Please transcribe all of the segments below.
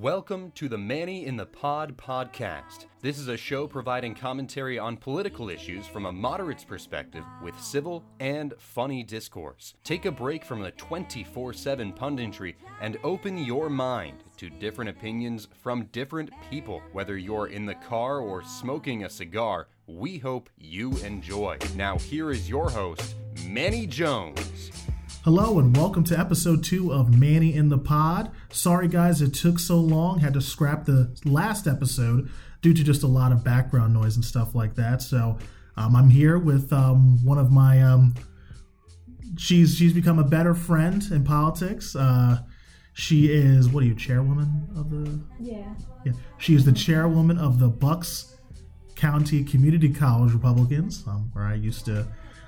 Welcome to the Manny in the Pod podcast. This is a show providing commentary on political issues from a moderate's perspective with civil and funny discourse. Take a break from the 24 7 punditry and open your mind to different opinions from different people. Whether you're in the car or smoking a cigar, we hope you enjoy. Now, here is your host, Manny Jones. Hello and welcome to episode two of Manny in the Pod. Sorry guys, it took so long. Had to scrap the last episode due to just a lot of background noise and stuff like that. So um, I'm here with um, one of my. Um, she's she's become a better friend in politics. Uh, she is what are you, chairwoman of the? Yeah. Yeah, she is the chairwoman of the Bucks County Community College Republicans, um, where I used to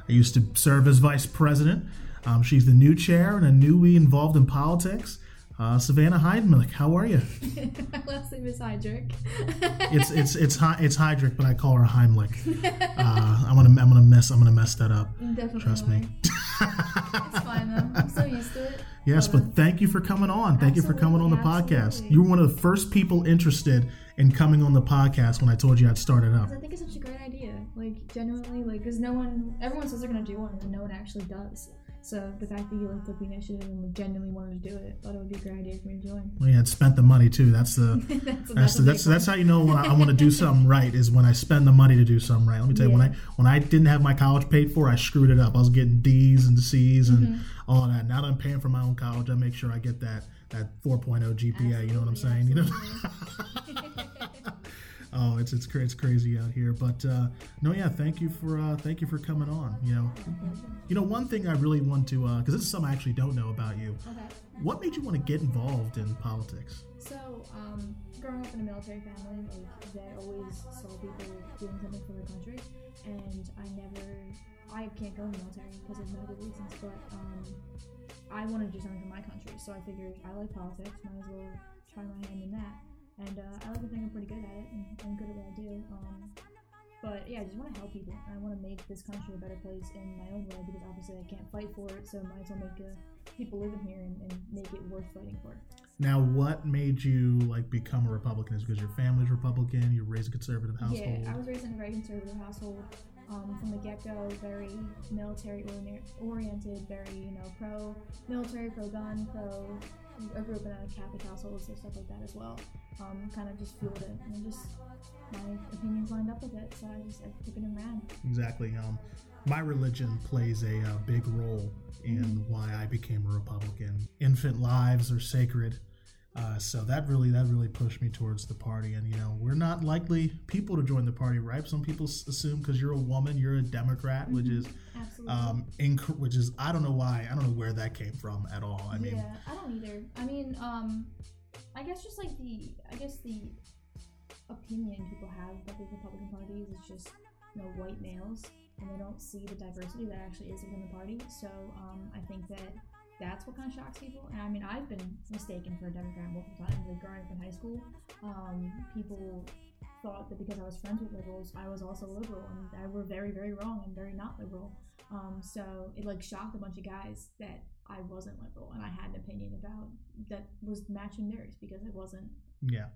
I used to serve as vice president. Um, she's the new chair and a newly involved in politics. Uh, Savannah Heidmilk, how are you? My last name is Hydrick. It's it's it's it's Heydrich, but I call her Heimlich. Uh, I'm gonna I'm gonna mess I'm gonna mess that up. Definitely. Trust me. It's fine though. I'm so used to it. Yes, but thank you for coming on. Thank you for coming on the Absolutely, podcast. You were one of the first people interested in coming on the podcast when I told you I'd start it up. I think it's such a great idea. Like genuinely, like because no one, everyone says they're gonna do one, and no one actually does. So the fact that you like took the initiative and genuinely wanted to do it, thought it would be a great idea for me to join. Well, yeah, spent the money too. That's the that's, That's the, that's that's how you know when I, I want to do something right is when I spend the money to do something right. Let me tell you when I when I didn't have my college paid for, I screwed it up. I was getting D's and C's and Mm-hmm. all that. Now that I'm paying for my own college, I make sure I get that that 4.0 GPA. You know what I'm saying? You know. oh, it's it's cra- it's crazy out here. But uh, no, yeah, thank you for uh, thank you for coming on. You know, you know one thing I really want to because this is something I actually don't know about you. Okay. What made you want to get involved in politics? So, um, growing up in a military family, like they always saw people doing something for their country, and I never, I can't go in the military because of medical reasons, but um, I wanted to do something for my country, so I figured I like politics, might as well try my hand in that, and uh, I like to think I'm pretty good at it and, and good at what I do. Um, but yeah, I just want to help people. I want to make this country a better place in my own way because obviously I can't fight for it, so I might as well make uh, people living here and, and make it worth fighting for. Now, what made you like become a Republican? Is because your family's Republican? You're raised a conservative household. Yeah, I was raised in a very conservative household. Um, from the get-go, very military oriented, very you know pro military, pro gun, pro. I grew up in a Catholic household, so stuff like that as well. Um, kind of just fueled it, and just my opinions lined up with it, so I just I took it and ran. exactly. Um, my religion plays a uh, big role in Mm-hmm. why I became a Republican. Infant lives are sacred. Uh, so that really that really pushed me towards the party, and you know we're not likely people to join the party, right? Some people assume because you're a woman, you're a Democrat, which is Absolutely. um, inc- which is I don't know why I don't know where that came from at all. I mean, yeah, I don't either. I mean, um, I guess just like the, I guess the opinion people have about the Republican Party is just you know white males, and they don't see the diversity that actually is within the party. So um, I think that that's what kind of shocks people. And I mean, I've been mistaken for a Democrat multiple times. Like growing up in high school, um, people thought that because I was friends with liberals, I was also liberal, and I were very, very wrong and very not liberal. Um, so it like shocked a bunch of guys that I wasn't liberal and I had an opinion about that was matching theirs because it wasn't. yeah.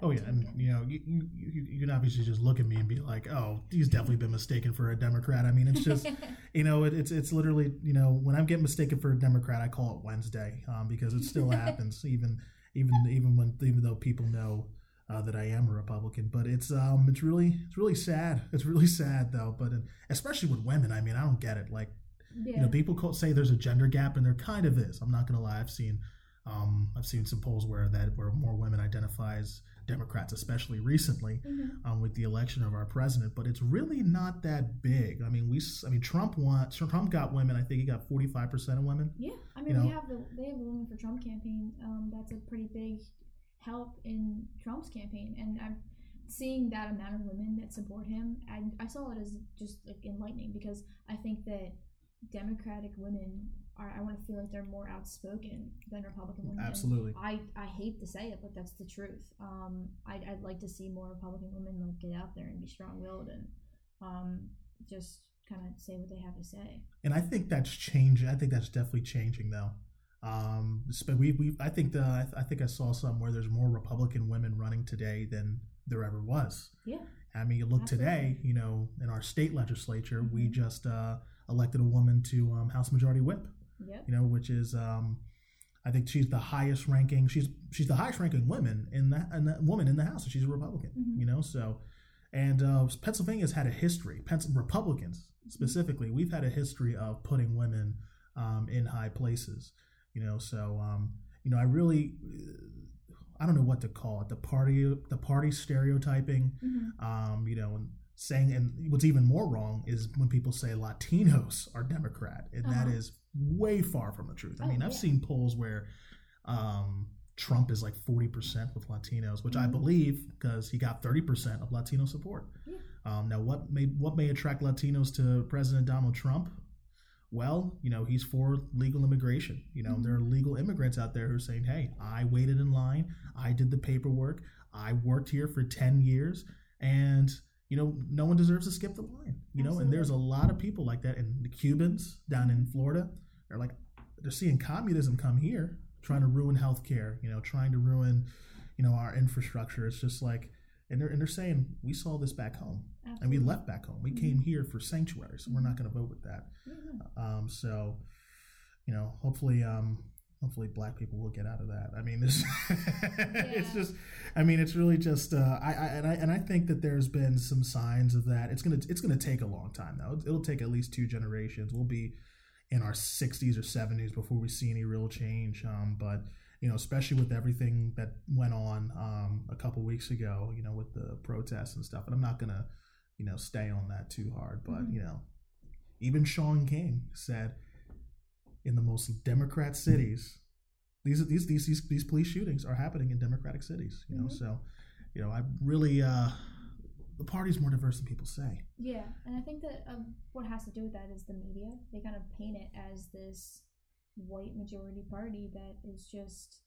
Oh yeah, and you know, you, you, you can obviously just look at me and be like, "Oh, he's definitely been mistaken for a Democrat." I mean, it's just, you know, it, it's it's literally, you know, when I'm getting mistaken for a Democrat, I call it Wednesday um, because it still happens, even even even when even though people know uh, that I am a Republican. But it's um it's really it's really sad. It's really sad though. But especially with women, I mean, I don't get it. Like yeah. you know, people call, say there's a gender gap, and there kind of is. I'm not gonna lie. I've seen, um, I've seen some polls where that where more women identify as Democrats, especially recently Mhm. um, with the election of our president. But it's really not that big. I mean, we, I mean, Trump wants Trump got women. I think he got 45 percent of women. Yeah, I mean, You know- have the they have the Women for Trump campaign. Um, that's a pretty big help in Trump's campaign, and I'm seeing that amount of women that support him. And I saw it as just like enlightening because I think that Democratic women are. I want to feel like they're more outspoken than Republican women. Absolutely. I, I hate to say it, but that's the truth. Um, I'd, I'd like to see more Republican women like get out there and be strong willed and um, just kind of say what they have to say. And I think that's changing. I think that's definitely changing though. Um, but we, we I think the I, think I saw somewhere there's more Republican women running today than there ever was. Yeah. I mean, you look today, you know, in our state legislature, we Mhm. just uh, elected a woman to um, House Majority Whip. Yep. You know, which is um, I think she's the highest ranking. She's she's the highest ranking woman in that that woman in the House, she's a Republican. Mhm. You know, so and uh, Pennsylvania's had a history. Pens- Republicans specifically, we've had a history of putting women um, in high places. You know, so um, you know, I really. I don't know what to call it. The party, the party stereotyping, Mhm. um, you know, and saying, and what's even more wrong is when people say Latinos are Democrat, and that Uh-huh. is way far from the truth. I Oh, mean, I've yeah. seen polls where um, Trump is like forty percent with Latinos, which I Mhm. believe because he got thirty percent of Latino support. Yeah. Um, now, what may what may attract Latinos to President Donald Trump? Well, you know, he's for legal immigration. You know, Mhm. there are legal immigrants out there who are saying, "Hey, I waited in line, I did the paperwork, I worked here for ten years, and you know, no one deserves to skip the line." You know, and there's a lot of people like that. And the Cubans down in Florida are like, they're seeing communism come here, trying to ruin healthcare. You know, trying to ruin, you know, our infrastructure. It's just like, and they're and they're saying, "We saw this back home." and we left back home. We Mhm. came here for sanctuary, so we're not going to vote with that. No. Um, so, you know, hopefully, um, hopefully, black people will get out of that. I mean, this, it's Yeah. just, I mean, it's really just, uh, I, I and I and I think that there's been some signs of that. It's gonna, it's gonna take a long time though. It'll take at least two generations. We'll be in our 60s or 70s before we see any real change. Um, but you know, especially with everything that went on um, a couple weeks ago, you know, with the protests and stuff. And I'm not gonna, you know, stay on that too hard. But Mhm. you know, even Shaun King said, in the most Democrat cities, these these these these, these police shootings are happening in Democratic cities. You know, Mhm. so you know, I really uh, the party's more diverse than people say. Yeah, and I think that um, what has to do with that is the media. They kind of paint it as this white majority party that is just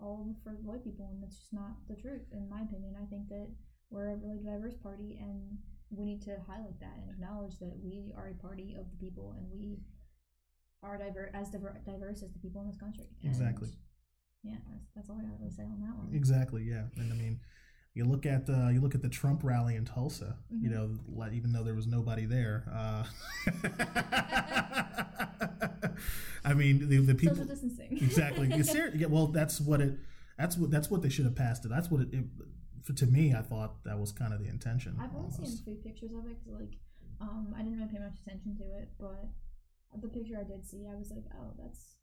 all for white people, and that's just not the truth, in my opinion. I think that we're a really diverse party, and we need to highlight that and acknowledge that we are a party of the people, and we are diver- as diver- diverse as the people in this country. And, Exactly. Yeah, that's, that's all I gotta really say on that one. Exactly. Yeah, and I mean, you look at the you look at the Trump rally in Tulsa. You Mhm. know, even though there was nobody there. Uh, I mean, the, the people Social distancing. exactly. You yeah, well, that's what it. That's what that's what they should have passed it. That's what it. it for, to me, I thought that was kind of the intention. I've only seen almost. a few pictures of it because, like, um, I didn't really pay much attention to it, but the picture I did see, I was like, oh, that's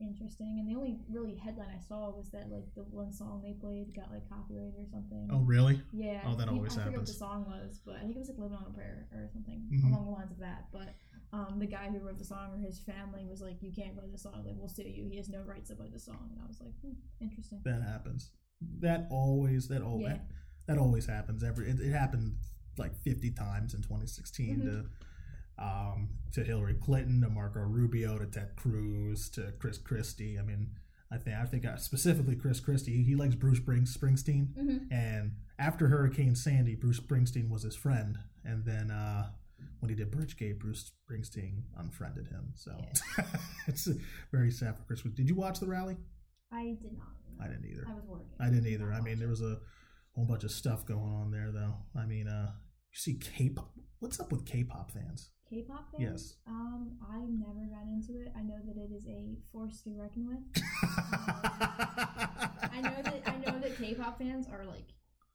interesting. And the only really headline I saw was that like the one song they played got like copyrighted or something. Oh, really? yeah. oh, that I- always I forget what happens. the song was, but I think it was like "Living on a Prayer" or something Mhm. along the lines of that. But um, the guy who wrote the song or his family was like, "You can't play the song. Like, we'll sue you. He has no rights to play the song." And I was like, hmm, interesting. That happens. That always. That always. Yeah. That always happens. Every. It, it happened like fifty times in 2016 Mhm. to. Um, to Hillary Clinton, to Marco Rubio, to Ted Cruz, to Chris Christie. I mean, I think I think uh, specifically Chris Christie. He likes Bruce Spring, Springsteen, Mm-hmm. and after Hurricane Sandy, Bruce Springsteen was his friend, and then uh, when he did Bridgegate, Bruce Springsteen unfriended him. So it's very sad for Chris. Did you watch the rally? I did not. I didn't either. I was working. I didn't either. not I mean, there was a whole bunch of stuff going on there, though. I mean, uh, you see K-pop. What's up with K-pop fans? K-pop fans? Yes. Um, I never got into it. I know that it is a force to reckon with. I know that I know that K-pop fans are like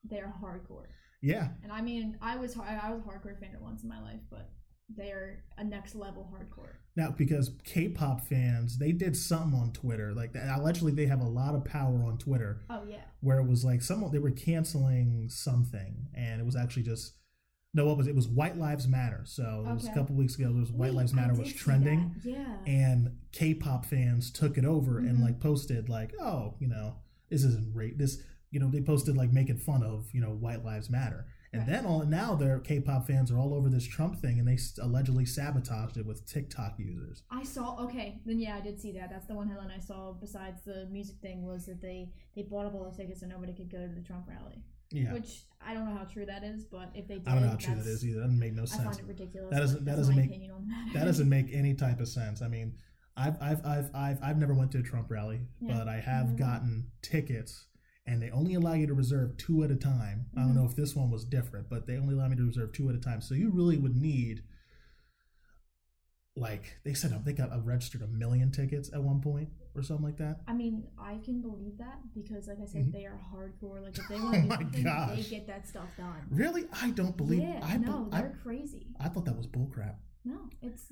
they're hardcore, yeah, and I mean I was I was a hardcore fan at once in my life, but they're a next level hardcore. now because K-pop fans, they did something on Twitter. Like allegedly, they have a lot of power on Twitter. Oh yeah, where it was like someone they were canceling something and it was actually just no what was it? it was white lives matter so it was a couple weeks ago there was white Wait, lives matter was trending. Yeah. and k-pop fans took it over and Mhm. like posted like oh you know this isn't right this you know they posted like making fun of you know white lives matter and Right. then all now their k-pop fans are all over this trump thing and they allegedly sabotaged it with tiktok users I saw okay, then yeah, I did see that. That's the one headline I saw. Besides the music thing, was that they they bought up all the tickets so nobody could go to the Trump rally. Yeah Which I don't know how true that is, but if they did, i don't know how true that's- is either that doesn't make no I find it ridiculous. That doesn't that doesn't make- opinion on the matter. that doesn't make any type of sense. I mean, I've I've I've I've I've never went to a Trump rally, Yeah. but I have Mhm. gotten tickets, and they only allow you to reserve two at a time. I don't Mhm. know if this one was different, but they only allow me to reserve two at a time. So you really would need, like they said, they got uh, registered a million tickets at one point or something like that. I mean, I can believe that because, like I said, Mhm. they are hardcore. Like if they Oh want to do my something, they get that stuff done. Really, I don't believe. yeah, I, be- no, I they're crazy. I thought that was bullcrap. No, it's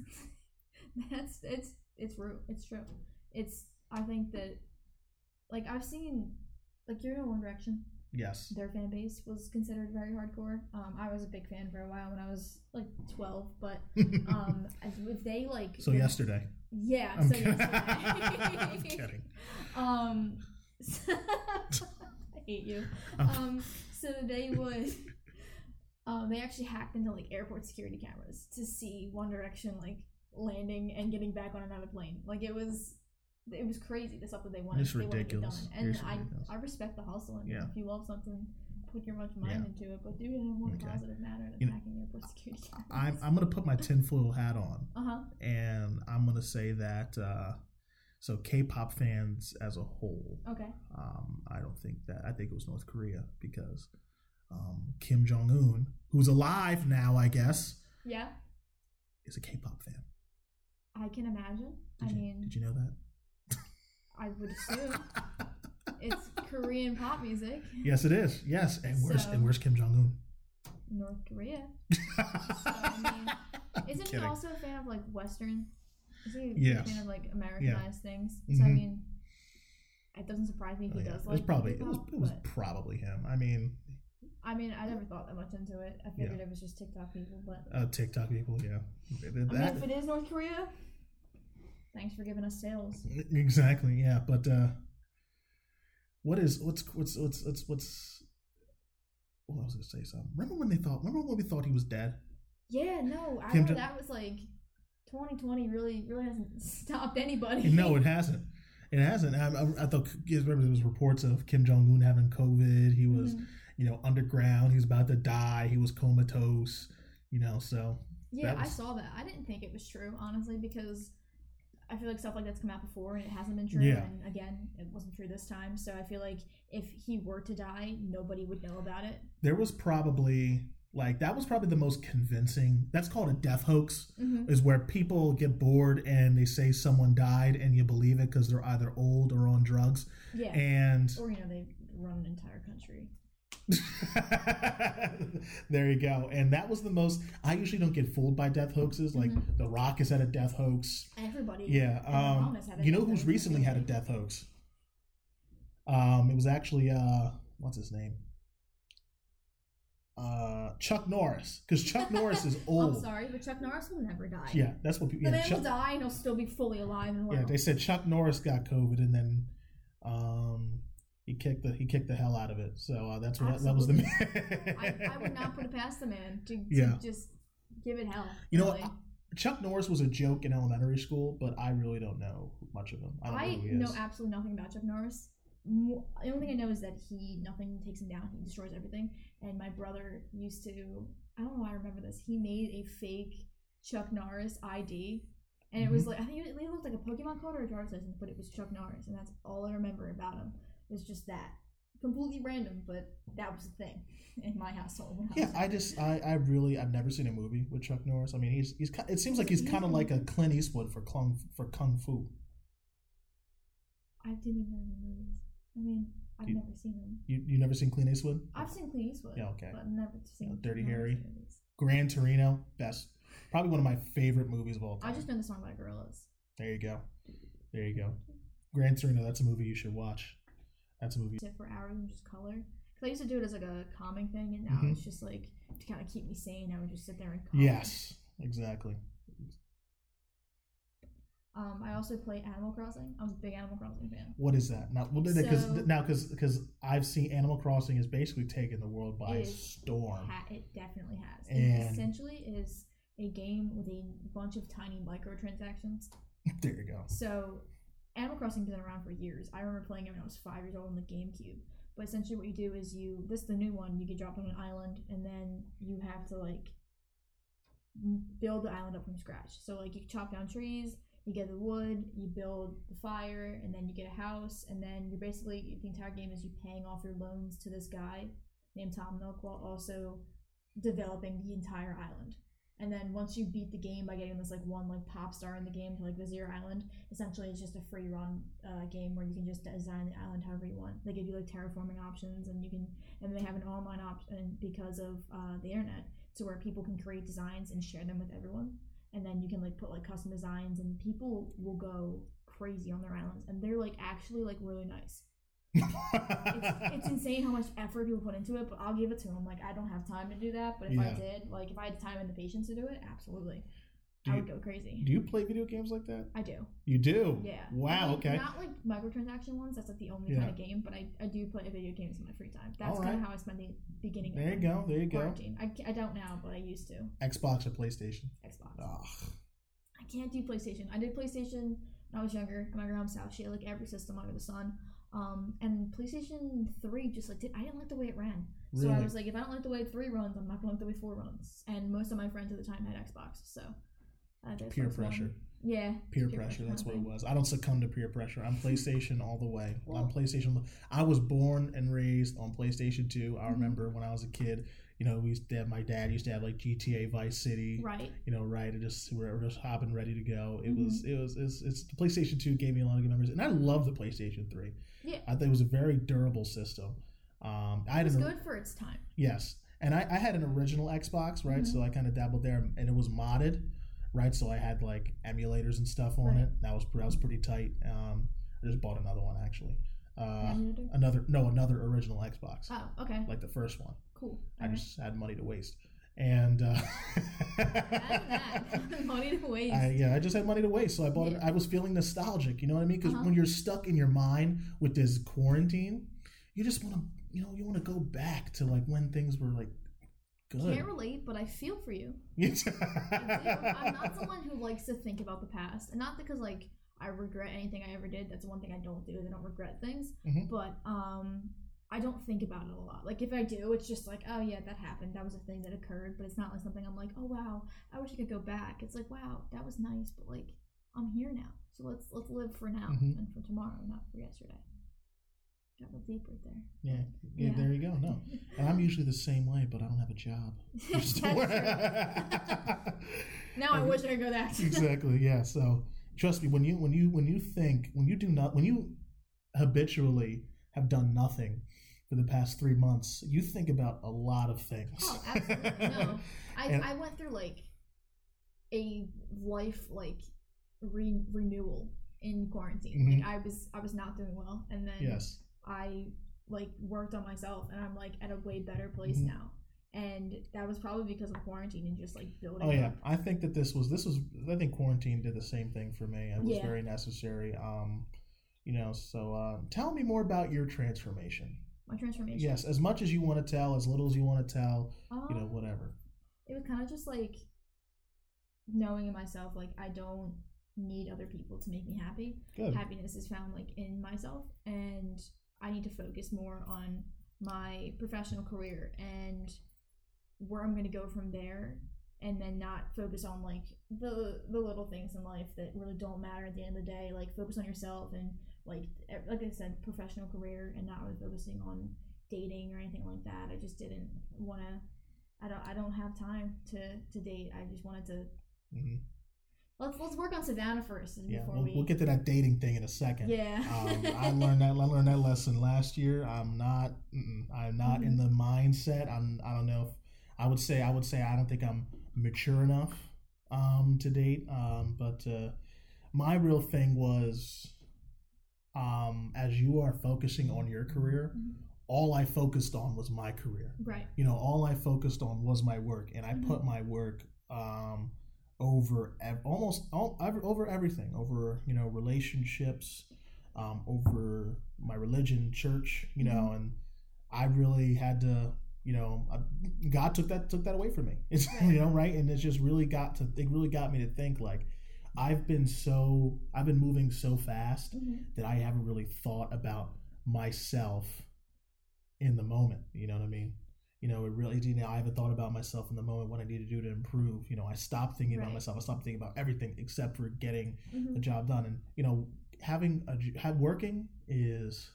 that's it's it's true. It's true. It's I think that like I've seen like you're know One Direction, Yes. their fan base was considered very hardcore. Um, I was a big fan for a while when I was like twelve, but um, if they like so yesterday. Yeah, I'm so kidding. I'm kidding. Um, I hate you. Um, so they would. Um, they actually hacked into like airport security cameras to see One Direction like landing and getting back on another plane. Like it was, it was crazy the stuff that they wanted. It's they wanted to get ridiculous. done. And I, ridiculous. I respect the hustle. And Yeah. if you love something, put your much mind Yeah. into it. But do it in a more Okay. positive manner than You know, hacking security cameras. I'm I'm gonna put my tinfoil hat on. Uh huh. and I'm gonna say that uh, so K-pop fans as a whole, Okay. um, I don't think that I think it was North Korea because um, Kim Jong Un, who's alive now, I guess, Yeah, is a K-pop fan. I can imagine. Did I you, mean, did you know that? I would assume it's Korean pop music. yes, it is. Yes, and where's So- and where's Kim Jong Un? North Korea. Un? I mean, Isn't he also a fan of like Western? Is he a fan of like Americanized things? So I Mhm. mean, it doesn't surprise me if he does it like was probably it was, it was probably him. I mean, I mean, I never thought that much into it. I figured it was just TikTok people, but uh, TikTok people, yeah, I mean, if it is North Korea, thanks for giving us sales. Exactly. Yeah. But uh, what is what's what's what's what's what's well, I was gonna say something. Remember when they thought? Remember when we thought he was dead? Yeah, no, I Kim know Jong- that was like 2020. Really, really hasn't stopped anybody. No, it hasn't. It hasn't. I, I, I thought. you Remember there was reports of Kim Jong Un having COVID. He was, Mhm. you know, underground. He was about to die. He was comatose. You know, so Yeah, That I saw that. I didn't think it was true, honestly, because I feel like stuff like that's come out before and it hasn't been true. Yeah. And again, it wasn't true this time. So I feel like if he were to die, nobody would know about it. there was probably like that was probably the most convincing. That's called a death hoax. Mm-hmm. is where people get bored and they say someone died and you believe it because they're either old or on drugs Yeah. and or, you know, they run an entire country. there you go and that was the most i usually don't get fooled by death hoaxes like Mhm. the rock has had a death hoax Everybody. yeah and their mom um you know who's hoax, recently had a death hoax um it was actually uh what's his name uh chuck norris because chuck norris is old. I'm sorry, but Chuck Norris will never die. yeah that's what people The yeah, man Chuck- will die and he'll still be fully alive and well. Yeah, they said Chuck Norris got COVID and then um, he kicked the he kicked the hell out of it. So uh, that's what that was the. I, I would not put it past the man to, to Yeah. just give it hell. You know really. what? Chuck Norris was a joke in elementary school, but I really don't know much of him. I don't I know know absolutely nothing about Chuck Norris. The only thing I know is that he nothing takes him down. He destroys everything. And my brother used to. I don't know why I remember this. He made a fake Chuck Norris ID, and it was Mm-hmm. like I think it, it looked like a Pokemon card or a driver's license, but it was Chuck Norris, and that's all I remember about him. It was just that completely random, but that was the thing in my household. I yeah, I just. I, I really I've never seen a movie with Chuck Norris. I mean, he's he's it seems like he's kind of like a Clint Eastwood for kung for kung fu. I didn't even know the movies. I mean, I've You- never seen them. You you never seen Clint Eastwood? I've seen Clint Eastwood. Yeah, okay. But never seen Yeah, Dirty Harry. movies. Gran Torino, best, probably one of my favorite movies of all time. I just know the song by Gorillaz. There you go. There you go. Gran Torino, that's a movie you should watch. That's a movie. Sit for hours and just color. Cause I used to do it as like a calming thing, and now Mhm. it's just like to kind of keep me sane. I would just sit there and color. Yes, exactly. Um, I also play Animal Crossing. I was a big Animal Crossing fan. What is that? Now, because So- now because because I've seen Animal Crossing has basically taken the world by is storm. Ha- it definitely has. And- it essentially is a game with a bunch of tiny microtransactions. there you go. So, Animal Crossing has been around for years. I remember playing it when I was five years old on the GameCube. But essentially, what you do is you this is the new one. You get dropped on an island, and then you have to like build the island up from scratch. So, like you chop down trees, You get the wood, you build the fire, and then you get a house, and then you're basically the entire game is you paying off your loans to this guy named Tom Nook while also developing the entire island. And then once you beat the game by getting this like one like pop star in the game to like Vizier Island, essentially it's just a free run uh, game where you can just design the island however you want. They give you like terraforming options, and you can and they have an online option because of uh, the internet to where people can create designs and share them with everyone. And then you can like put like custom designs, and people will go crazy on their islands, and they're like actually like really nice. It's, it's insane how much effort people put into it, but I'll give it to them. Like I don't have time to do that, but if I did, like if I had the time and the patience to do it, absolutely, Do I you- would go crazy. Do you play video games like that? I do. You do. Yeah. Wow. Like, Okay. Not like microtransaction ones. That's like the only Yeah. kind of game. But I, I do play video games in my free time. That's All kind of how I spend the beginning. There you of go. There you go. I, I don't now, but I used to. Xbox or PlayStation? Xbox. Ugh. I can't do PlayStation. I did PlayStation when I was younger at my grandma's house. She had like every system under the sun. Um, and PlayStation Three just like did I didn't like the way it ran. So I Really? was like, if I don't like the way three runs, I'm not gonna like the way four runs. And most of my friends at the time had Xbox, so uh, the Peer Xbox One- pressure. Yeah, Peer, pressure. That's what it was. I don't succumb to peer pressure. I'm PlayStation all the way. I'm PlayStation. I was born and raised on PlayStation 2. I Mhm. remember when I was a kid. You know, we used to have my dad used to have like GTA Vice City. Right. You know, right? It just we we're just hopping, ready to go. It Mhm. was, it was, it's, it's the PlayStation 2 gave me a lot of good memories, and I love the PlayStation 3. Yeah. I think it was a very durable system. Um, I It was an, good for its time. Yes, and I, I had an original Xbox, right? Mhm. So I kind of dabbled there, and it was modded, right? So I had like emulators and stuff on Right. it. That was that was pretty tight. Um, I just bought another one actually. Uh, another no, another original Xbox, Oh, okay. like the first one. Cool. I just had money to waste, and uh. Money to waste. I, yeah, I just had money to waste, so I bought it. I was feeling nostalgic, you know what I mean? Because Uh-huh. when you're stuck in your mind with this quarantine, you just want to, you know, you want to go back to like when things were like good. Can't relate, but I feel for you. I. I'm not someone who likes to think about the past, and not because like I regret anything I ever did. That's one thing I don't do. I don't regret things, Mhm. but um, I don't think about it a lot. Like if I do, it's just like, oh yeah, that happened. That was a thing that occurred, but it's not like something I'm like, oh wow, I wish I could go back. It's like, wow, that was nice, but like I'm here now, so let's let's live for now Mhm. and for tomorrow, not for yesterday. Got a deep right there. Yeah, yeah, Yeah. there you go. No, and I'm usually the same way, but I don't have a job. Now I wish I could go that. exactly. Yeah. So trust me, when you when you when you think when you do not when you habitually have done nothing for the past three months, you think about a lot of things. Oh, absolutely. No, I, And- I went through like a life like re- renewal in quarantine. Mhm. Like I was I was not doing well, and then yes. I like worked on myself, and I'm like at a way better place Mhm. now. And that was probably because of quarantine and just like building. Oh yeah, up. I think that this was this was I think quarantine did the same thing for me. It was Yeah. very necessary. Um, you know, so uh, tell me more about your transformation. My transformation. Yes, as much as you want to tell, as little as you want to tell, you know, Um, whatever. it was kind of just like knowing in myself like I don't need other people to make me happy. Good. happiness is found like in myself and i need to focus more on my professional career and where i'm going to go from there and then not focus on like the the little things in life that really don't matter at the end of the day like focus on yourself and like e- like i said professional career and not really focusing on dating or anything like that i just didn't want to i don't i don't have time to to date i just wanted to hmm let's let's work on savannah first Yeah, before we'll, we we'll get to that dating thing in a second. yeah um, I learned that. I learned that lesson last year. I'm not. I'm not in the mindset. I'm. I don't know if I would say. I would say I don't think I'm mature enough um, to date. Um, but uh, my real thing was, um, as you are focusing on your career, Mhm. all I focused on was my career. right You know, all I focused on was my work, and I Mhm. put my work um, over ev- almost all over everything, over you know relationships, um, over my religion, church, you know, and I really had to, you know, God took that took that away from me. It's you know right, and it just really got to it really got me to think like. I've been so I've been moving so fast Mhm. that I haven't really thought about myself in the moment. You know what I mean? you know, it really, you know, I haven't thought about myself in the moment what I need to do to improve. You know, I stopped thinking about myself. I stopped thinking about everything except for getting the Mhm. job done. And you know, having a have working is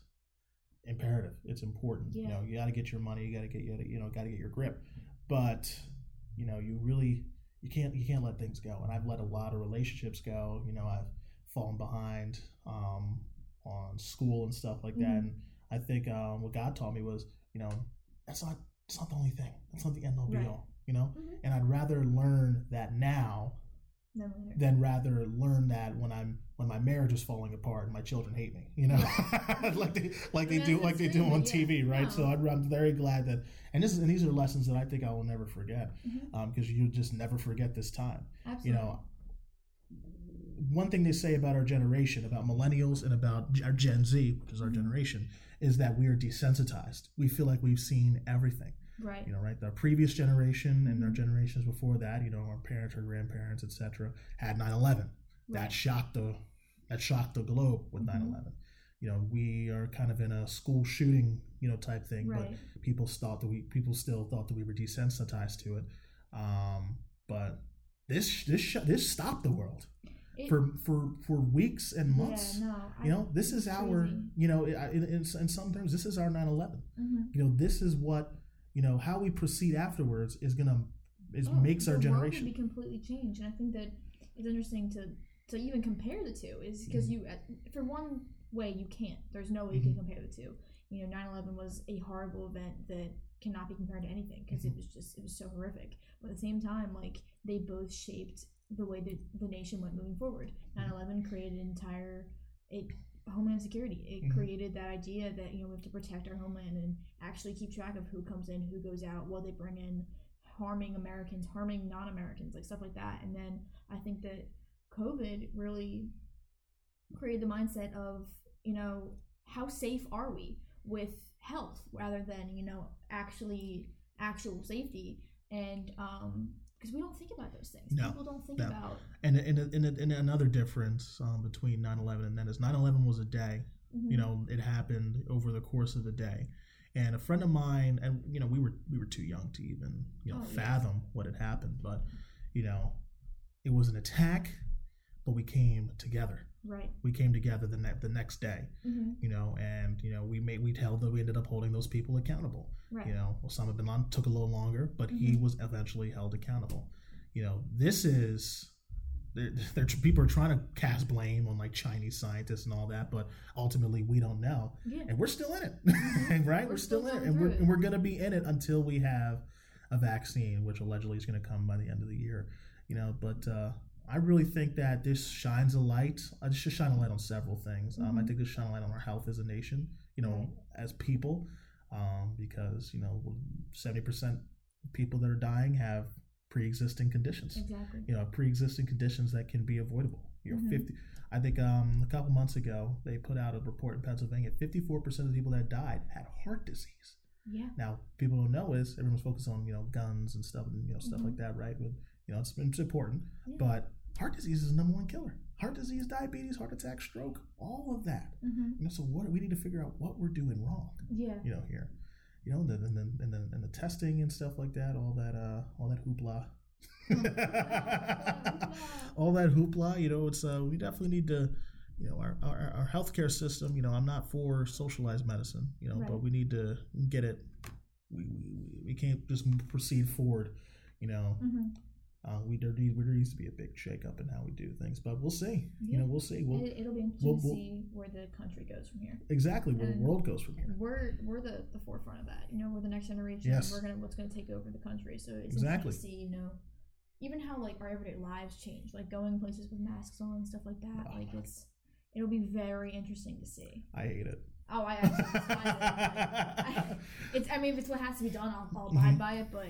imperative. It's important. You know, you got to get your money. You got to get you, gotta, you know, got to get your grip. But you know, you really you can't you can't let things go. And I've let a lot of relationships go. You know, I've fallen behind um, on school and stuff like that. Mhm. And I think um, what God taught me was, you know, that's not it's not the only thing. That's not the end all be all. You know, Mhm. and I'd rather learn that now No than rather learn that when I'm when my marriage is falling apart and my children hate me, you know, like they like they Yeah, do like they do on yeah, TV, right? So. I'd, I'm very glad that, and this is and these are lessons that I think I will never forget because you just never forget this time. Absolutely. You know, one thing they say about our generation, about millennials and about our Gen Z, which is our Mhm. generation, is that we are desensitized. We feel like we've seen everything right. you know, right? The previous generation and our Mhm. generations before that, you know, our parents or grandparents, etc., had 9/11. That shocked the that shocked the globe with Mhm. 9/11. You know, we are kind of in a school shooting, you know, type thing, Right. but people thought that we people still thought that we were desensitized to it. Um, but this this sh- this stopped the world It- for for for weeks and months. Yeah, no. You know, this is our, crazy. you know, in, in, in some terms, this is our 9/11 Mhm. you know this is what you know how we proceed afterwards is gonna is Oh, makes our generation be completely changed, and I think that it's interesting to to even compare the two. Is because Mm-hmm. you, for one way, you can't. There's no way you Mhm. can compare the two. You know, 9/11 was a horrible event that cannot be compared to anything because Mm-hmm. it was just it was so horrific. But at the same time, like they both shaped the way that the nation went moving forward. Mm-hmm. 9/11 created an entire it homeland security. It Mhm. created that idea that you know we have to protect our homeland and actually keep track of who comes in, who goes out, what they bring in, harming Americans, harming non-Americans, like stuff like that. And then I think that COVID really created the mindset of you know how safe are we with health rather than you know actually actual safety and um because we don't think about those things No, people don't think no. about and and, and, and another difference um, between 9-11 and then is 9-11 was a day Mhm. you know it happened over the course of the day and a friend of mine and you know we were we were too young to even you know Oh, yes. fathom what had happened but you know it was an attack but we came together right we came together the, ne- the next day hmm you know and you know we made we held that we ended up holding those people accountable right You know, Osama bin Laden took a little longer, but he Mhm. was eventually held accountable. You know, this is they're, they're, people are trying to cast blame on like Chinese scientists and all that, but ultimately we don't know, yeah and we're still in it, Mhm. right? We're, We're still, still in it, and we're it. and we're gonna be in it until we have a vaccine, which allegedly is going to come by the end of the year. You know, but uh, I really think that this shines a light. Uh, this should shine a light on several things. Um, I Mhm. think this shine a light on our health as a nation. You know, Right. as people, um, because you know, seventy percent people that are dying have pre-existing conditions. exactly You know, pre-existing conditions that can be avoidable. You know, Mhm. fifty. I think um, a couple months ago they put out a report in Pennsylvania. Fifty-four percent of the people that died had heart disease. yeah Now, people don't know is everyone's focused on you know guns and stuff and you know stuff Mhm. like that, right? But you know it's, it's important, Yeah. but heart disease is the number one killer. Heart disease, diabetes, heart attack, stroke, all of that. hmm You know, so what we need to figure out what we're doing wrong. yeah You know here, you know, and then and then and then and the testing and stuff like that, all that uh all that hoopla. all that hoopla, you know, it's uh we definitely need to you know our, our our healthcare system you know i'm not for socialized medicine you know but we need to get it we, we, we can't just proceed forward you know hmm uh, we there, need, there needs to be a big shakeup in how we do things but we'll see you know we'll see we'll, it, it'll be interesting we'll- to we'll- see where the country goes from here exactly where the world goes from here we're we're the, the forefront of that. You know, we're the next generation. Yes. We're gonna what's gonna take over the country. So it's Exactly. interesting to see, you know, even how like our everyday lives change, like going places with masks on and stuff like that. Oh like it's it'll be very interesting to see. i hate it Oh, I actually despise it. I- It's I mean, if it's what has to be done, I'll, I'll abide Mhm. by it. But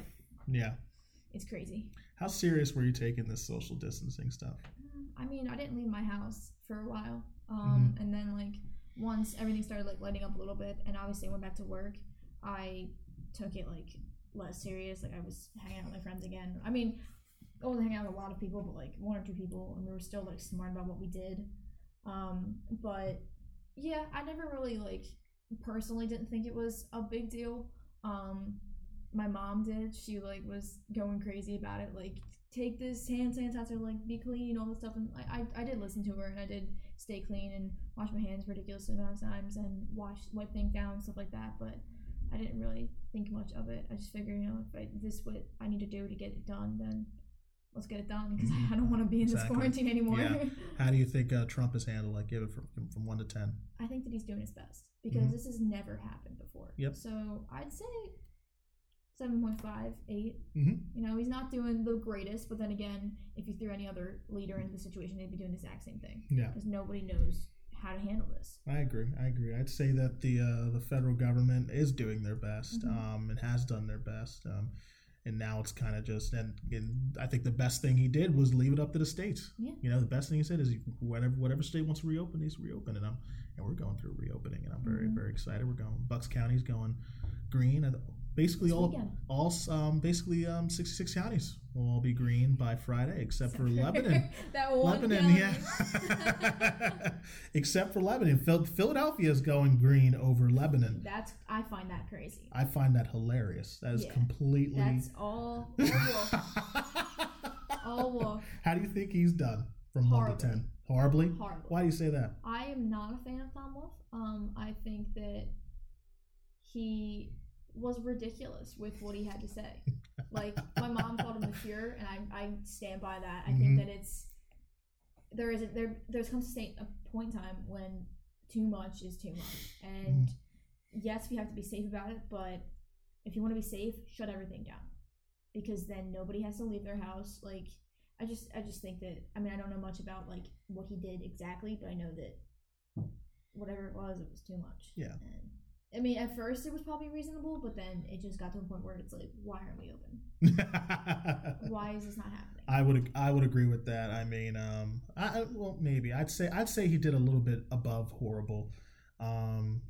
yeah it's crazy. How serious were you taking this social distancing stuff I mean, I didn't leave my house for a while, um, Mm-hmm. and then like once everything started like lighting up a little bit, and obviously I went back to work, I took it like less serious. Like I was hanging out with my friends again. I mean, I wasn't hanging out with a lot of people, but like one or two people, and we were still like smart about what we did. Um, but yeah, I never really like personally didn't think it was a big deal. Um, my mom did. She like was going crazy about it. Like take this hand sanitizer, like be clean, all this stuff. And I, I, I did listen to her, and I did stay clean and wash my hands ridiculous amount of times and wash wipe things down and stuff like that. But I didn't really think much of it. I just figured, you know, if I, this is what I need to do to get it done, then let's get it done because I don't want to be in this quarantine anymore. Yeah. How do you think uh, Trump has handled? Like, give it from from one to ten. I think that he's doing his best because Mhm. this has never happened before. Yep. So I'd say 7.5, 8. Mhm. You know, he's not doing the greatest, but then again, if you threw any other leader into the situation, they'd be doing the exact same thing Yeah. because nobody knows how to handle this. I agree. I agree. I'd say that the uh, the federal government is doing their best, Mhm. um, and has done their best. Um, and now it's kind of just and, and I think the best thing he did was leave it up to the states. Yeah. You know, the best thing he said is whatever whatever state wants to reopen, needs to reopen, and I'm and we're going through reopening, and I'm very Mhm. very excited. We're going Bucks County's going green. Basically, This all weekend. all um, basically um, 66 counties will all be green by Friday, except for Lebanon. that one Lebanon, county. yeah. Except for Lebanon, Philadelphia is going green over Lebanon. That's I find that crazy. I find that hilarious. That is Yeah. completely. That's all. All wolf. How do you think he's done from one to ten? Horribly. Horrible. Why do you say that? I am not a fan of Tom Wolf. Um, I think that he was ridiculous with what he had to say. Like my mom called him a cure, and I, I stand by that. I Mhm. think that it's there is a, there there's comes a, point in time when too much is too much, and yes, we have to be safe about it. But if you want to be safe, shut everything down, because then nobody has to leave their house. Like I just I just think that I mean I don't know much about like what he did exactly, but I know that whatever it was, it was too much. Yeah. And, I mean, at first it was probably reasonable, but then it just got to a point where it's like, why aren't we open? Why is this not happening? I would I would agree with that. I mean, um, I well maybe I'd say I'd say he did a little bit above horrible. Um,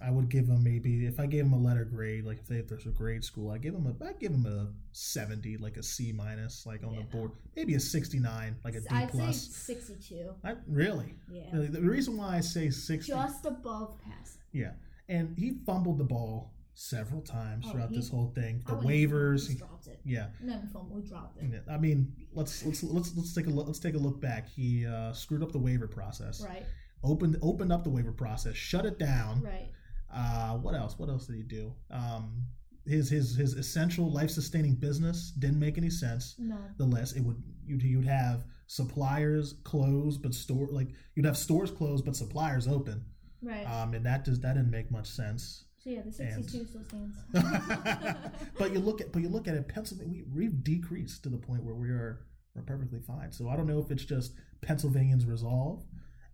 I would give him maybe if I gave him a letter grade, like if, they, if there's a grade school, I give him a I give him a seventy, like a C minus, like on Yeah, the no. board, maybe a sixty nine, like a D I'd plus. say 62. Really, Yeah. the, the reason why I say sixty, Just above passing. yeah, and he fumbled the ball several times Oh, throughout he- this whole thing. The waivers, He dropped it. yeah. Not even fumble, he dropped it. I mean, let's let's let's let's take a look, let's take a look back. He uh, screwed up the waiver process. Right, Opened opened up the waiver process, shut it down. right. Uh, what else? What else did he do? Um, his his his essential life sustaining business didn't make any sense. No. The list it would you'd, you'd have suppliers closed but store like you'd have stores closed but suppliers open. Right. Um, and that does that didn't make much sense. so yeah, the and- 62 still stands. but you look at but you look at it, Pennsylvania we, we've decreased to the point where we are we're perfectly fine. So I don't know if it's just Pennsylvanians' resolve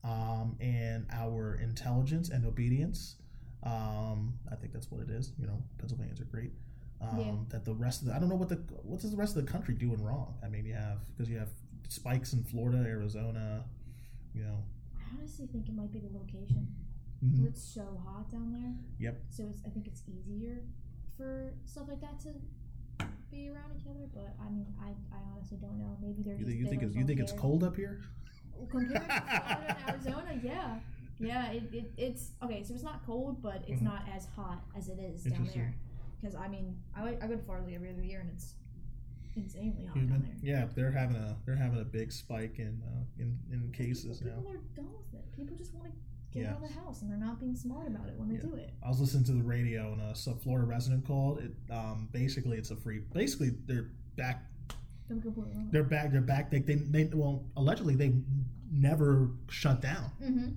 um, and our intelligence and obedience. Um, I think that's what it is. You know, Pennsylvanians are great. Um, Yeah. That the rest of the I don't know what the what does the rest of the country doing wrong. I mean, you have because you have spikes in Florida, Arizona. You know, I honestly think it might be the location. Mhm. It's so hot down there. Yep. So it's, I think it's easier for stuff like that to be around each other. But I mean, I, I honestly don't know. Maybe they're You just think you think it's, you think it's cold up here? Compared to Florida and Arizona, yeah, yeah. It, it it's okay. So it's not cold, but it's Mhm. not as hot as it is down there. Because I mean, I I go to Florida every other year, and it's insanely hot down there. yeah, they're having a they're having a big spike in uh, in in cases people, now. People are done with it. People just want to get Yeah. out of the house, and they're not being smart about it when they Yeah. do it. I was listening to the radio and a sub Florida resident called it. Um, basically, it's a free. Basically, they're back. They're back. They're back. They they, they well allegedly they never shut down. Mm-hmm.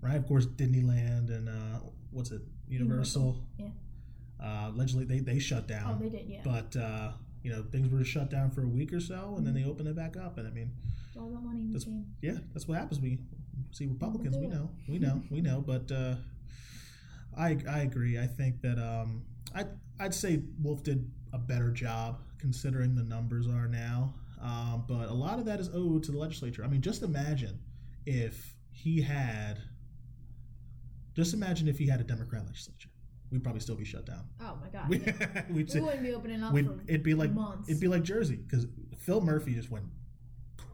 Right. Of course, Disneyland and uh, what's it Universal. Universal, Uh, allegedly they they shut down. Oh, they did, yeah. But uh, you know things were shut down for a week or so, and then they opened it back up. And I mean, it's all about money in this That's- game. yeah, that's what happens. We see Republicans. We know, we know, we know. But uh, I I agree. I think that um, I I'd say Wolf did a better job considering the numbers are now. Um, but a lot of that is owed to the legislature. I mean, just imagine if he had. Just imagine if he had a Democrat legislature, we'd probably still be shut down. Oh my god. We, yeah. we wouldn't be opening up it'd be like months. it'd be like Jersey because Phil Murphy just went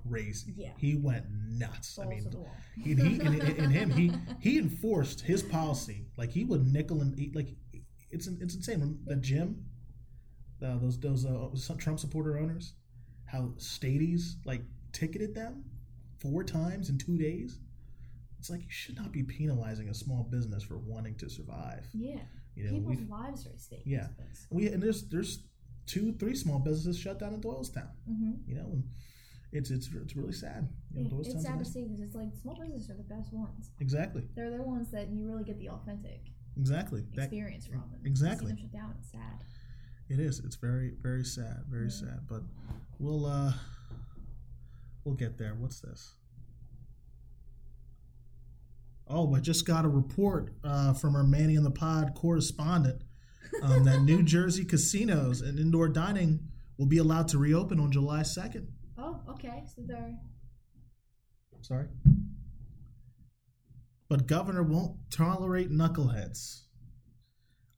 crazy. Yeah. he went nuts. I mean, he, he in, in him he he enforced his policy like he would nickel and he, like it's it's insane the gym uh, those those uh, Trump supporter owners, how Stadies like ticketed them four times in two days. It's like you should not be penalizing a small business for wanting to survive. Yeah. You know, People's lives are at stake. Yeah. we and there's there's two three small businesses shut down in Doylestown. Mm-hmm. You know, and it's it's it's really sad. You know, it's sad to see because it's like small businesses are the best ones. Exactly, They're the ones that you really get the authentic exactly. That experience from. And exactly. To see them shut down, it's sad. It is. It's very, very sad. Very Yeah. sad. But we'll uh we'll get there. What's this? Oh, I just got a report uh, from our Manny in the Pod correspondent um, that New Jersey casinos and indoor dining will be allowed to reopen on July second. Oh, okay. So they're Sorry. But governor won't tolerate knuckleheads.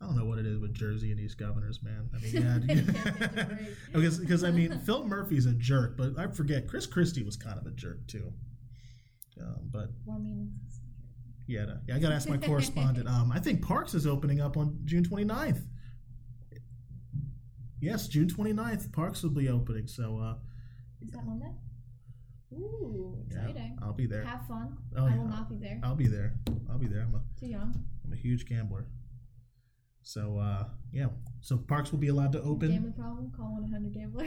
I don't know what it is with Jersey and these governors, man. I mean, yeah, because because I mean, Phil Murphy's a jerk, but I forget Chris Christie was kind of a jerk too. Um, but well, I mean, yeah, no, yeah, I got to ask my correspondent. Um, I think Parks is opening up on June 29th. Yes, June 29th, Parks will be opening. So, uh, is that Monday? Ooh, yeah, exciting. I'll be there. Have fun. Oh, I yeah. will not be there. I'll be there. I'll be there. I'm a Too young. I'm a huge gambler. So uh, yeah, so parks will be allowed to open. Gambling problem? Call one hundred gambler.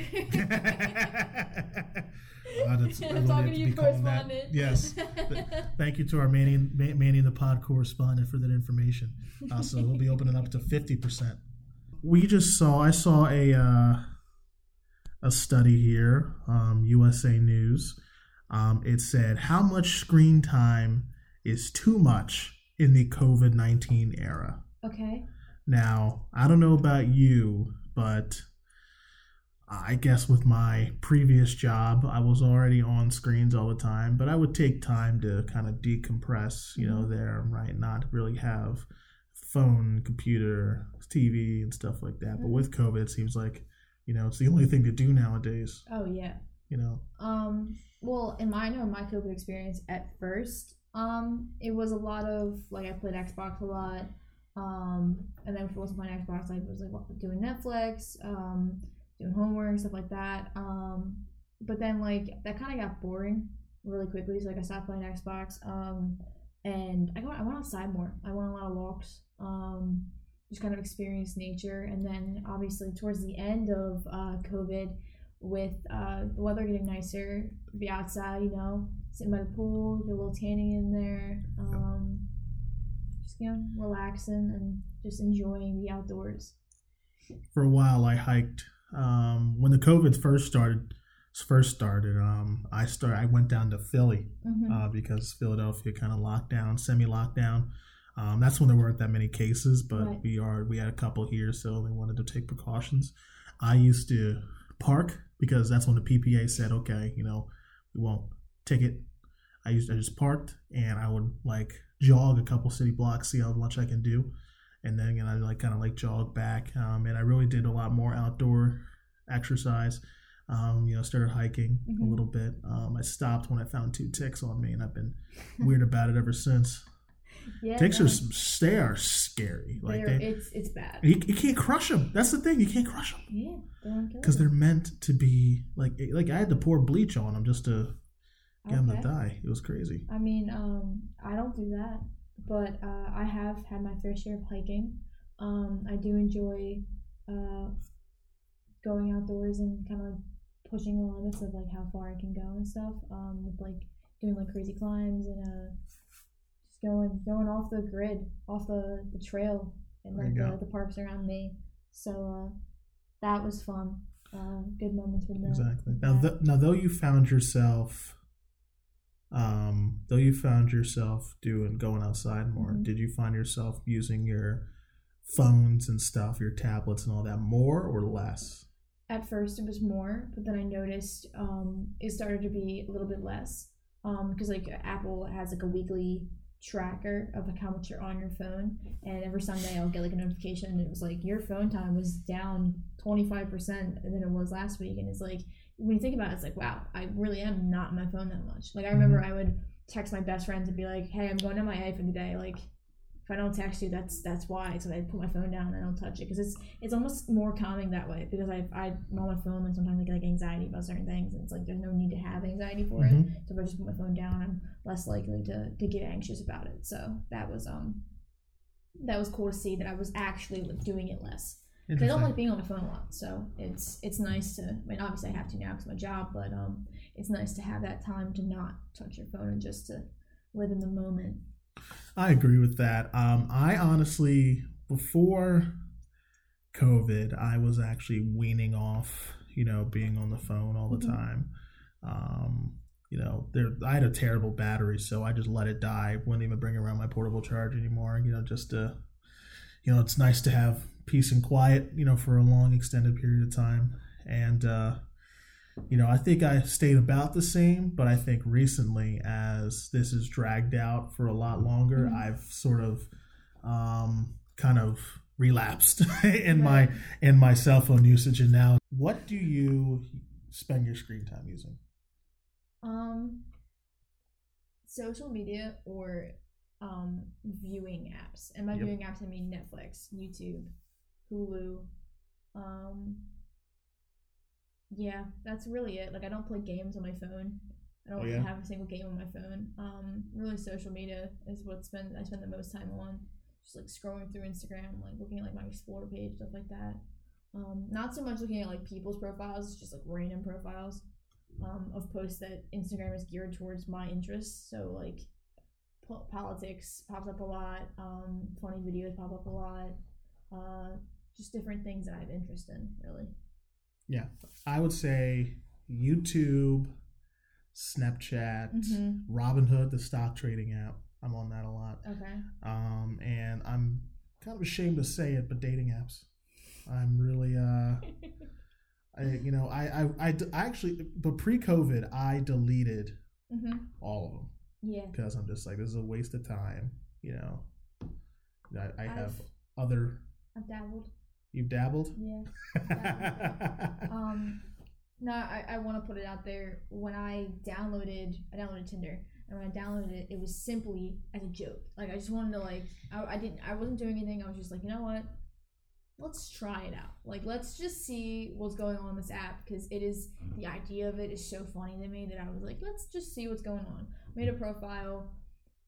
Uh, that's- I'm talking to you, be calling that. correspondent. Yes. Thank you to our Manny, Manny the Pod correspondent for that information. Uh, so we'll be opening up to fifty percent. We just saw. I saw a uh, a study here, um, USA News. Um, it said how much screen time is too much in the COVID nineteen era. okay. Now, I don't know about you, but I guess with my previous job, I was already on screens all the time, but I would take time to kind of decompress, you know, there, right? Not really have phone, computer, TV, and stuff like that. But with COVID, it seems like, you know, it's the only thing to do nowadays, Oh yeah. you know. Um. Well, in my I know my COVID experience at first, um, it was a lot of like I played Xbox a lot. Um, and then if it wasn't playing Xbox, I was like doing Netflix, um, doing homework, stuff like that. Um, but then like that kind of got boring really quickly. So like I stopped playing Xbox. Um, and I got I went outside more. I went on a lot of walks. Um, just kind of experience nature. And then obviously towards the end of uh, COVID, with uh, the weather getting nicer, be outside, you know, sitting by the pool, get a little tanning in there, um, just you know, relaxing and just enjoying the outdoors. for a while I hiked. Um, when the COVID first started, first started, um, I start. I went down to Philly Mm-hmm. uh, because Philadelphia kind of locked down, semi lockdown. Um, that's when there weren't that many cases, but Right. we are we had a couple here, so they wanted to take precautions. I used to park because that's when the PPA said, okay, you know, we won't take it. I used I just parked and I would like jog a couple city blocks, see how much I can do, and then you know, I like kind of like jog back. Um, and I really did a lot more outdoor exercise. Um, you know, started hiking a Mhm. little bit. Um, I stopped when I found two ticks on me, and I've been weird about it ever since. Yeah, are they are scary. Like they're- it's it's bad. you, you can't crush them. That's the thing. You can't crush them Yeah, they because they're meant to be like like I had to pour bleach on them just to get them to die. It was crazy. I mean, um, I don't do that, but uh, I have had my fair share of hiking. Um, I do enjoy uh, going outdoors and kind of like pushing the limits of like how far I can go and stuff. Um, with like doing like crazy climbs and uh, going going off the grid, off the, the trail and like the, the parks around me. So uh, that was fun. Uh, good moments with them. Exactly. Now, th- now though you found yourself, um, though you found yourself doing going outside more, Mhm. did you find yourself using your phones and stuff, your tablets and all that more or less? at first it was more, but then I noticed um, it started to be a little bit less because like Apple has like a weekly tracker of like how much you're on your phone, and every Sunday I'll get like a notification and it was like your phone time was down 25 percent than it was last week, and it's like when you think about it, it's like wow, I really am not on my phone that much. Like I remember I would text my best friends and be like, hey, I'm going to Miami for the day, like if I don't text you, that's that's why. So I put my phone down and I don't touch it because it's it's almost more calming that way because I I am on my phone and sometimes I get like anxiety about certain things and it's like there's no need to have anxiety for it. Mhm. So if I just put my phone down, I'm less likely to to get anxious about it. So that was um that was cool to see that I was actually doing it less. I don't like being on the phone a lot, so it's it's nice to. I mean, obviously I have to now because my job, but um, it's nice to have that time to not touch your phone and just to live in the moment. I agree with that. Um, I honestly, before COVID, I was actually weaning off, you know, being on the phone all the Mhm. time. Um, you know, there I had a terrible battery, so I just let it die. Wouldn't even bring around my portable charge anymore. You know, just to, you know, it's nice to have peace and quiet, you know, for a long extended period of time. And uh, you know, I think I stayed about the same, but I think recently, as this is dragged out for a lot longer, Mhm. I've sort of um, kind of relapsed in my in my cell phone usage. And now, what do you spend your screen time using? Um, social media or um viewing apps. And by Yep. viewing apps, I mean Netflix, YouTube, Hulu. Um, yeah, that's really it. Like I don't play games on my phone. I don't Oh, really yeah? have a single game on my phone. Um, really, social media is what spend I spend the most time on. Just like scrolling through Instagram, like looking at like my explore page, stuff like that. Um, not so much looking at like people's profiles, just like random profiles um, of posts that Instagram is geared towards my interests. So like po- politics pops up a lot, um, funny videos pop up a lot, uh, just different things that I have interest in. Really, Yeah, I would say YouTube, Snapchat, Mhm. Robinhood, the stock trading app. I'm on that a lot. okay, Um, and I'm kind of ashamed to say it, but dating apps. I'm really, uh, I, you know, I I I actually, but pre-COVID, I deleted hmm all of them yeah, because I'm just like, this is a waste of time. You know, I, I have other. I've dabbled. You've dabbled. Yeah. Um, no, I, I want to put it out there. When I downloaded, I downloaded Tinder, and when I downloaded it, it was simply as a joke. Like I just wanted to like, I, I didn't, I wasn't doing anything. I was just like, you know what? Let's try it out. Like, let's just see what's going on in this app because it is the idea of it is so funny to me that I was like, let's just see what's going on. Made a profile,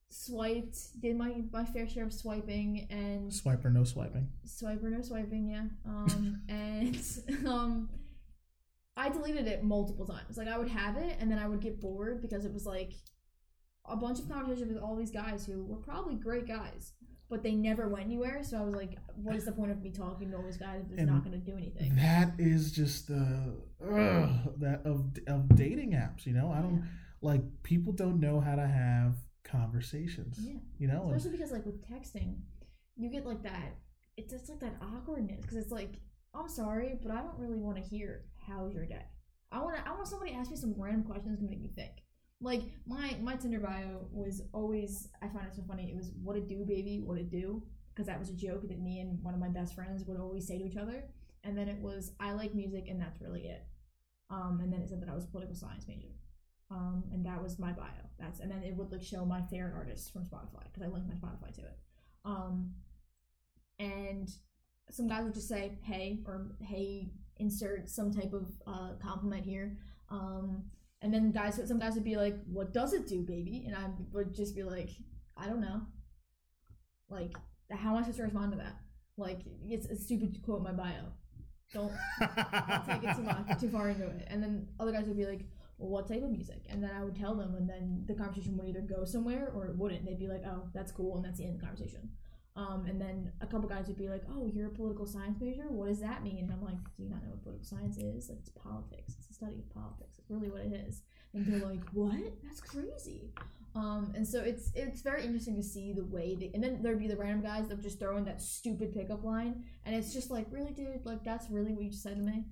swiped, did my my fair share of swiping, and Swipe or no swiping. swipe or no swiping, yeah. Um, and um, I deleted it multiple times. Like I would have it, and then I would get bored because it was like a bunch of conversations with all these guys who were probably great guys, but they never went anywhere. So I was like, what is the point of me talking to all these guys if it's And not going to do anything? That is just the ugh, that of of dating apps. You know, I don't like people don't know how to have conversations. Yeah. You know, and- Especially because like with texting, you get like that. It's just like that awkwardness because it's like, I'm sorry, but I don't really want to hear how's your day. I want to. I want somebody to ask me some random questions to make me think. Like my my Tinder bio was always. I find it so funny. It was "What it do, baby? What it do?" Because that was a joke that me and one of my best friends would always say to each other. And then it was "I like music," and that's really it. Um, and then it said that I was a political science major. Um, and that was my bio. That's and then it would like show my favorite artists from Spotify because I linked my Spotify to it. Um, and some guys would just say hey or hey insert some type of uh, compliment here. Um, and then guys, some guys would be like, "What does it do, baby?" And I would just be like, "I don't know." Like, how am I supposed to respond to that? Like, it's a stupid quote in my bio. Don't don't take it too much, too far into it. And then other guys would be like, well, what type of music? And then I would tell them, and then the conversation would either go somewhere or it wouldn't. They'd be like, oh, that's cool, and that's the end of the conversation. Um, and then a couple guys would be like, oh, you're a political science major? What does that mean? And I'm like, do you not know what political science is? Like, it's politics. It's the study of politics. Really what it is. And they're like, what? That's crazy. Um, and so it's it's very interesting to see the way they, and then there'd be the random guys that just throw in that stupid pickup line, and it's just like, really, dude, like that's really what you just said to me.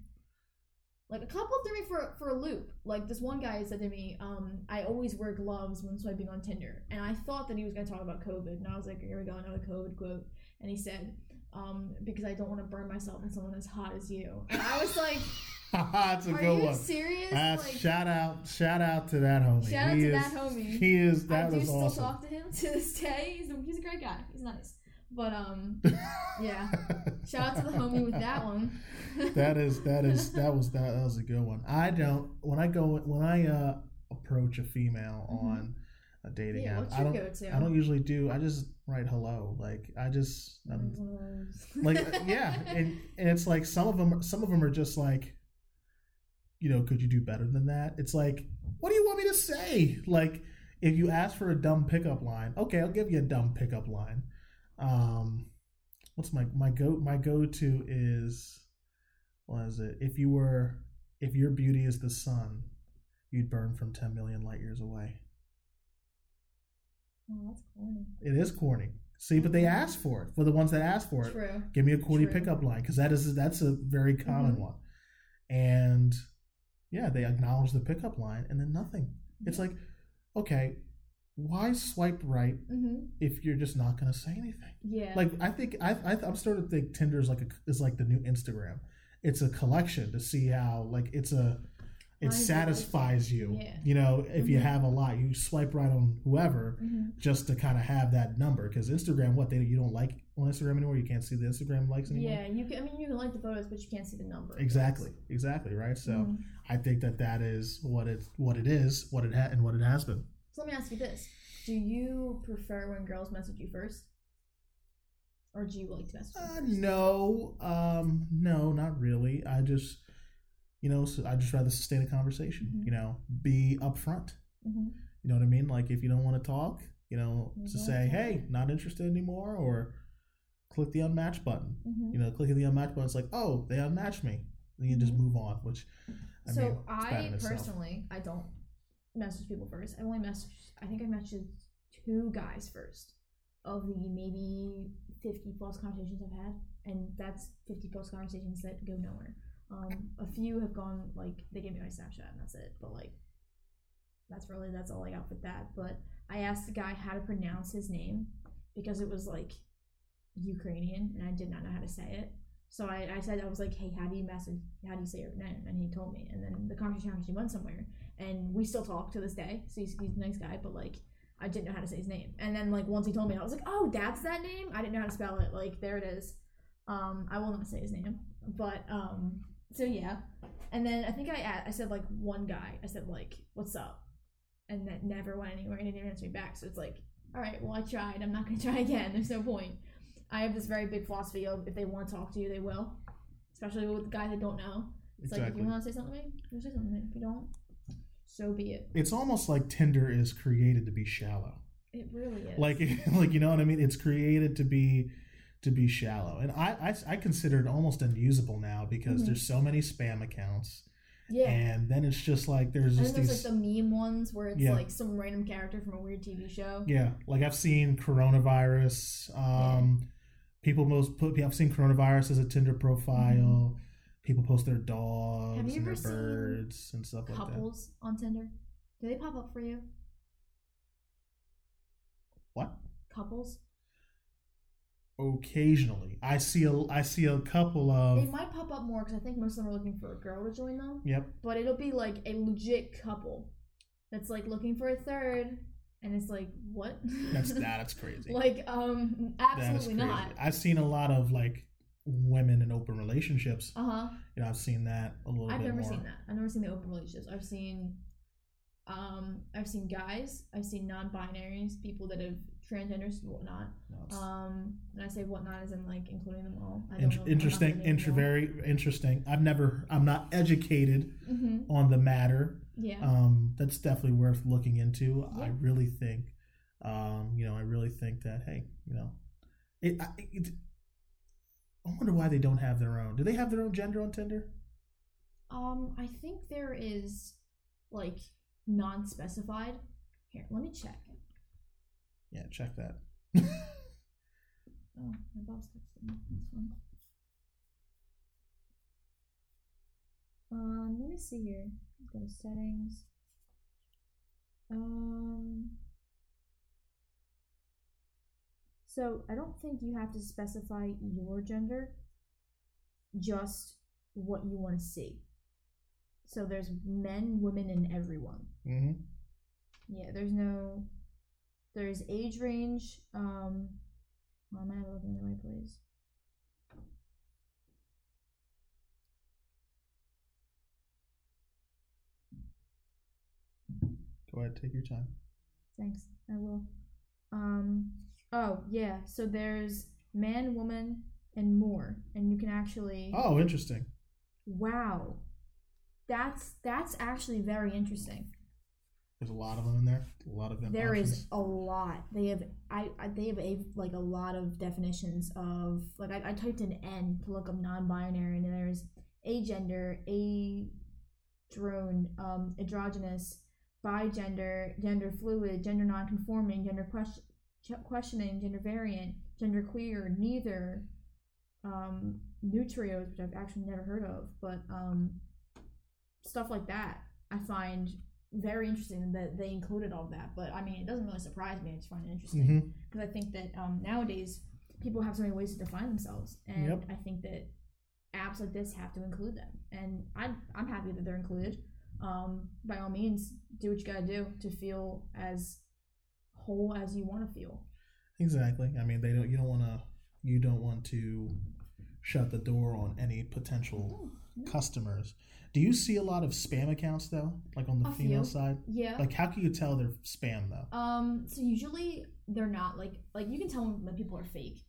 Like a couple threw me for for a loop. Like this one guy said to me, um, I always wear gloves when swiping on Tinder, and I thought that he was gonna talk about COVID, and I was like, here we go, another COVID quote, and he said, um, because I don't want to burn myself in someone as hot as you, and I was like, That's a are good you one. serious? That's like, shout out, shout out to that homie. Shout out he to is, that homie. He is That I that do was still awesome. talk to him to this day. He's a, he's a great guy. He's nice. But um, yeah. Shout out to the homie with that one. that is that is that was that, that was a good one. I don't when I go when I uh approach a female Mhm. on a dating Yeah, app. I don't? I don't usually do. I just write hello. Like I just like uh, yeah, and and it's like some of them some of them are just like, you know, could you do better than that? It's like, what do you want me to say? Like if you ask for a dumb pickup line, okay, I'll give you a dumb pickup line. Um, what's my my go my go to is what is it? If you were if your beauty is the sun, you'd burn from ten million light years away. Oh, that's corny. It is corny. See, but they ask for it. For the ones that ask for it, True. give me a corny True. pickup line because that is that's a very common Mhm. one. And yeah, they acknowledge the pickup line and then nothing. It's like, okay, why swipe right Mm-hmm. if you're just not going to say anything? Yeah. Like I think I, I I'm starting to think Tinder is like a, is like the new Instagram. It's a collection to see how like it's a it satisfies you. Yeah. You know, if you Mhm. have a lot, you swipe right on whoever hmm just to kind of have that number because Instagram, what they you don't like on Instagram anymore, you can't see the Instagram likes anymore. Yeah, you can. I mean, you can like the photos, but you can't see the number. Exactly, exactly, right. So Mhm. I think that that is what it what it is, what it ha- and what it has been. So let me ask you this: Do you prefer when girls message you first, or do you like to message? Uh, no, um, no, not really. I just, you know, so I just rather sustain a conversation. Mhm. You know, be upfront. Mhm. You know what I mean? Like if you don't want to talk, you know, You to say, talk. hey, not interested anymore, or click the unmatch button. Mhm. You know, clicking the unmatch button, it's like, oh, they unmatched me. Then you just Mhm. move on, which I so mean, I personally, I don't message people first. I only message. I think I messaged two guys first of the maybe fifty plus conversations I've had, and that's fifty plus conversations that go nowhere. Um, a few have gone like they gave me my Snapchat and that's it. But like, that's really that's all I got with that. But I asked the guy how to pronounce his name because it was like Ukrainian and I did not know how to say it. So I, I said I was like, hey, how do you message? How do you say your name? And he told me, and then the conversation actually went somewhere, and we still talk to this day. So he's, he's a nice guy, but like I didn't know how to say his name. And then like once he told me, I was like, oh, that's that name. I didn't know how to spell it. Like there it is. Um, I will not say his name, but um, so yeah. And then I think I I said like one guy. I said like, what's up? And that never went anywhere. And he didn't answer me back. So it's like, all right, well I tried. I'm not gonna try again. There's no point. I have this very big philosophy of if they want to talk to you, they will. Especially with guys I don't know. It's like if you want to say something to me, you say something to me. If you don't, so be it. It's almost like Tinder is created to be shallow. It really is. Like, like you know what I mean? It's created to be to be shallow, and I I, I consider it almost unusable now because Mhm. there's so many spam accounts, yeah. and then it's just like there's just there's these. like the meme ones where it's Yeah. like some random character from a weird TV show. yeah, like I've seen coronavirus. Um, people most put. I've seen coronavirus as a Tinder profile. People post their dogs Mm-hmm. And their birds and stuff like that. Couples on Tinder. Do they pop up for you? What? Couples. Occasionally, I see a I see a couple of. They might pop up more because I think most of them are looking for a girl to join them. Yep. But it'll be like a legit couple that's like looking for a third, and it's like what? That's that's crazy. like um, absolutely not. I've seen a lot of like women in open relationships. Uh huh. You know, I've seen that a little I've never more. seen that. I've never seen the open relationships. I've seen, um, I've seen guys. I've seen non-binaries, people that have transgenders and whatnot. No, Um, and I say whatnot as in like including them all. I int- interesting, inter- very interesting. I've never, I'm not educated Mm-hmm. on the matter. Yeah. Um, that's definitely worth looking into. I really think, um, you know, I really think that hey, you know, it, I, it. I wonder why they don't have their own. Do they have their own gender on Tinder? Um, I think there is like non-specified. Here, let me check. Yeah, check that. Oh, my boss texted me. That's fine. Um, let me see here. Go to settings. Um. So I don't think you have to specify your gender. Just what you want to see. So there's men, women, and everyone. Mm-hmm. Yeah, there's no. There's age range. Um, Well, am I looking in the right place? Go ahead, take your time. Thanks. I will. Um. Oh yeah. So there's man, woman, and more, and you can actually. Oh, interesting. Wow. That's that's actually very interesting. There's a lot of them in there. A lot of them. There options. is a lot. They have I, I they have a like a lot of definitions of like I, I typed in N to look up non-binary and there's agender, a drone, um, androgynous, bigender, gender fluid, gender non-conforming, gender question, questioning, gender variant, gender queer, neither, um, neutrois, which I've actually never heard of, but um, stuff like that I find very interesting that they included all that. But I mean, it doesn't really surprise me. I just find it interesting because I think that um, nowadays people have so many ways to define themselves, and Yep. I think that apps like this have to include them. And I'm I'm happy that they're included. Um, by all means, do what you gotta do to feel as whole as you want to feel. Exactly. I mean, they don't. You don't want to. You don't want to shut the door on any potential no. customers. Do you see a lot of spam accounts though, like on the A female few. side? Yeah. Like, how can you tell they're spam though? Um, so usually they're not like like you can tell when people are fake.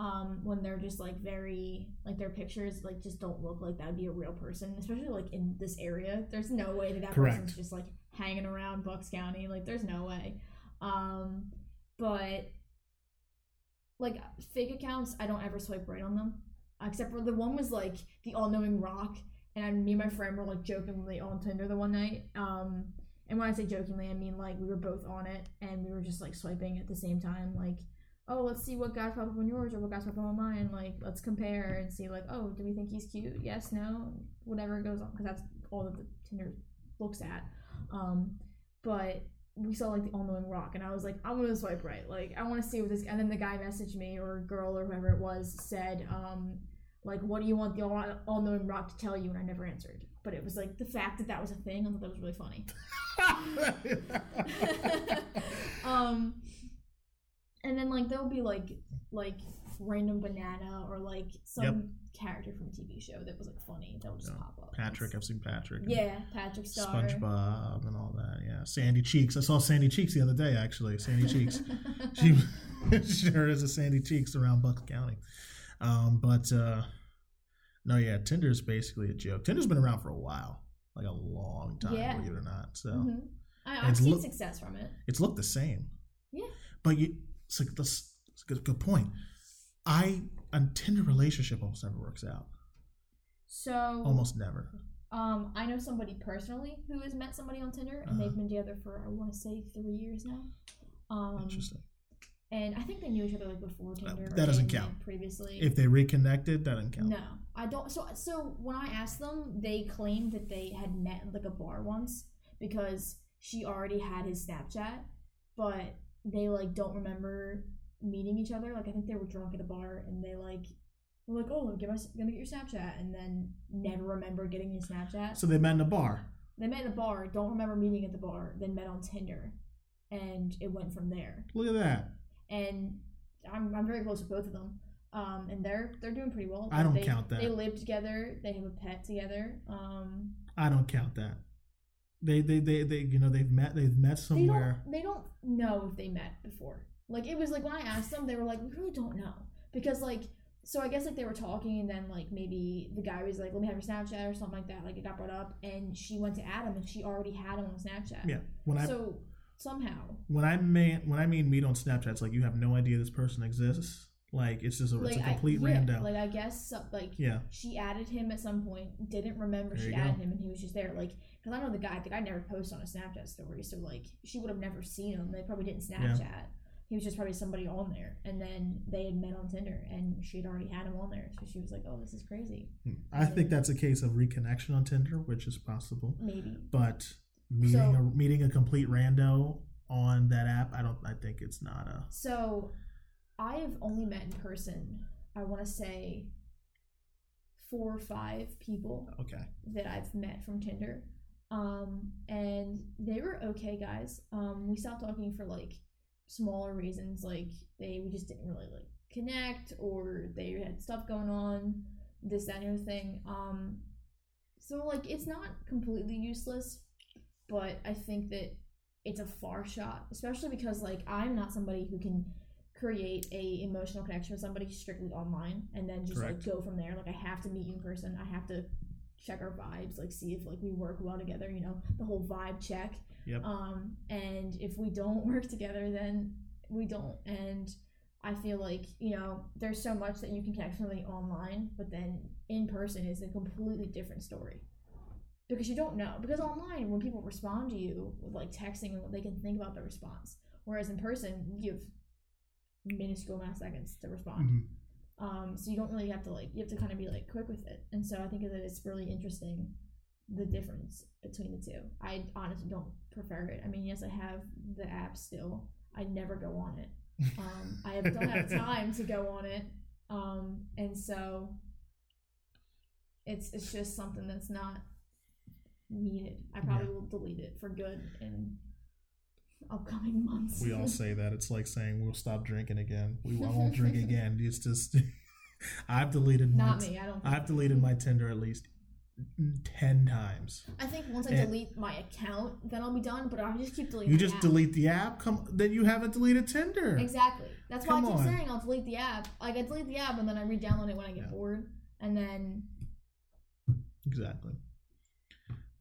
Um, when they're just like very like their pictures like just don't look like that would be a real person, especially like in this area. There's no way that that Correct. person's just like hanging around Bucks County. Like there's no way. Um, but like fake accounts, I don't ever swipe right on them. Except for the one was like the all knowing rock, and me and my friend were like jokingly on Tinder the one night. Um, and when I say jokingly, I mean like we were both on it and we were just like swiping at the same time, like, oh, let's see what guys pop up on yours or what guys pop up on mine. Like, let's compare and see, like, oh, do we think he's cute? Yes, no, whatever goes on, because that's all that the Tinder looks at. Um, but we saw like the all knowing rock, and I was like, I'm gonna swipe right. Like, I want to see what this. And then the guy messaged me or girl or whoever it was said, um, like, what do you want the all knowing rock to tell you? And I never answered. But it was like the fact that that was a thing. I thought that was really funny. um and then like there'll be like like random banana or like some Yep. character from a tv show that was like funny that'll just Yeah. pop up Patrick, I've seen Patrick. yeah patrick star SpongeBob and all that. Yeah, Sandy Cheeks. I saw Sandy Cheeks the other day. Actually, Sandy Cheeks. she sure is a Sandy Cheeks around Bucks County. Um, but uh, no, yeah, Tinder's basically a joke. Tinder's been around for a while, like a long time, Yeah. believe it or not. So Mhm. I, I've it's seen look- success from it it's looked the same. Yeah. But you, it's like this. A good, good point. I a Tinder relationship almost never works out. so Almost never. um i know somebody personally who has met somebody on tinder and Uh-huh. they've been together for i want to say three years now um Interesting. And i think they knew each other like before tinder or that doesn't count. previously If they reconnected, that doesn't count. No, I don't. So, so when I asked them, they claimed that they had met like a bar once because she already had his Snapchat, but they like don't remember meeting each other. Like I think they were drunk at a bar and they like were like, "Oh, give us, gonna get your Snapchat," and then never remember getting his Snapchat. So they met in a bar. They met in a bar, don't remember meeting at the bar, then met on Tinder, and it went from there. Look at that. And I'm, I'm very close with both of them. Um, and they're they're doing pretty well. I don't they, count that. They live together. They have a pet together. Um, I don't count that. They, they, they, they, you know, they've met, they've met they somewhere. don't they don't know if they met before. Like it was like when I asked them, they were like, we really don't know because like so I guess like they were talking and then like maybe the guy was like, let me have your Snapchat or something like that. Like it got brought up and she went to Adam and she already had him on Snapchat. Yeah. When I, So somehow when I mean, when I mean meet on Snapchat, it's like you have no idea this person exists. Like it's just a, like it's a complete I, yeah, rando. Like I guess so, like yeah. she added him at some point, didn't remember There she added go. him, and he was just there. Like, because I know the guy, the guy never posts on a Snapchat story, so like she would have never seen him. They probably didn't Snapchat. He was just probably somebody on there, and then they had met on Tinder, and she had already had him on there, so she was like, "Oh, this is crazy." Hmm. I think that's a case of reconnection on Tinder, which is possible. Maybe. But meeting So- a meeting a complete rando on that app, I don't. I think it's not a. So, I have only met in person. I want to say four or five people Okay. that I've met from Tinder. Um, and they were okay guys. Um, we stopped talking for like smaller reasons, like they we just didn't really like connect or they had stuff going on, this, that, and the other thing. Um, so like it's not completely useless, but I think that it's a far shot, especially because like I'm not somebody who can create a emotional connection with somebody strictly online and then just Correct. like go from there. Like I have to meet you in person. I have to check our vibes, like see if like we work well together, you know, the whole vibe check. Yep. Um and if we don't work together then we don't and I feel like, you know, there's so much that you can connect with somebody online, but then in person is a completely different story. Because you don't know. Because online, when people respond to you with like texting and what they can think about the response. Whereas in person, you have minuscule amount of seconds to respond. Mhm. Um, so you don't really have to like you have to kind of be like quick with it. And so I think that it's really interesting the difference between the two. I honestly don't prefer it. I mean, yes, I have the app still. I never go on it. Um, I don't have time to go on it. Um, and so it's it's just something that's not needed. I probably will delete it for good in upcoming months. We all say that. It's like saying we'll stop drinking again. We I won't drink again. It's just I've deleted my not me. I don't. I've deleted my Tinder at least ten times. I think once I And- delete my account, then I'll be done. But I just keep deleting. You just app. delete the app. Come, then you haven't deleted Tinder. Exactly. That's why Come I keep on. saying I'll delete the app. Like I delete the app and then I re-download it when I get Yeah. bored, and then Exactly.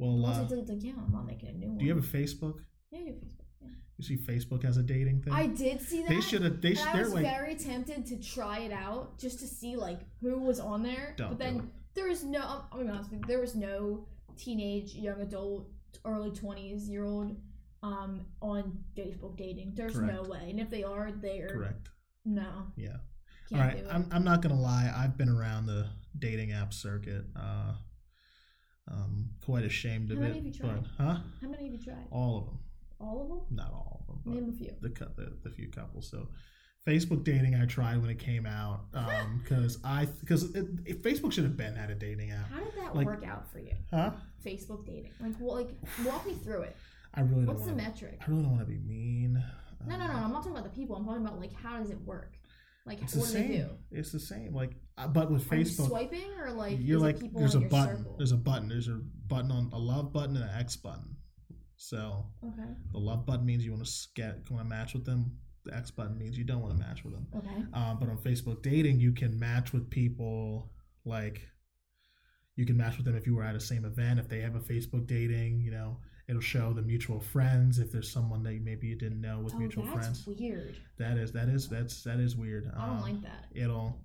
Well, uh, delete the account, I'm not making a new one. do you have a Facebook? Yeah, I do Facebook. Yeah. You see, Facebook has a dating thing. I did see that. they should have. They should. I They're was like, very tempted to try it out just to see like who was on there. But then there was no. I'm gonna be honest with you. There was no teenage, young adult, early twenties year old um on Facebook dating. There's no way. And if they are, they are correct. no. Yeah. Can't All right. do it. I'm. I'm not gonna lie. I've been around the dating app circuit. Uh, um, quite ashamed of How it. many have you tried? But huh? How many have you tried? All of them. All of them? Not all of them. Name a few. the, the the few couples. So, Facebook dating I tried when it came out because I because Facebook should have been had a dating app. How did that Like- work out for you? Huh? Facebook dating. Like, well, like walk me through it. I really don't What's the want. metric? I really don't want to be mean. No, no, no. I'm not talking about the people. I'm talking about like how does it work? Like, It's the what do they same. do? It's the same. Like, uh, but with Facebook, swiping or like you're like there's a button. circle? There's a button. There's a button on a love button and an X button. So Okay. the love button means you want to get want to match with them. The X button means you don't want to match with them. Okay. Um, but on Facebook dating, you can match with people like you can match with them if you were at the same event. If they have a Facebook dating, you know, it'll show the mutual friends. If there's someone that maybe you didn't know with oh, mutual that's friends, weird. that is that is that's that is weird. I don't Um, like that. It'll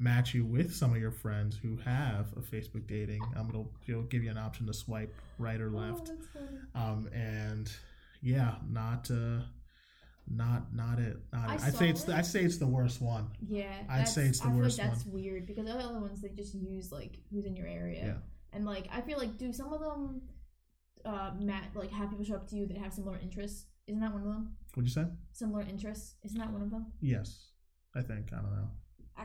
match you with some of your friends who have a Facebook dating. Um, it'll, it'll give you an option to swipe right or Oh, left. that's funny. Um, and yeah, not uh, not not it. Not I it. I'd say it's it. I'd say it's the worst one. Yeah, I'd say it's the I feel worst like that's weird because the other ones they just use like who's in your area. Yeah. And like I feel like do some of them uh Matt like have people show up to you that have similar interests? Isn't that one of them? What'd you say? Similar interests? Isn't that one of them? Yes, I think. I don't know.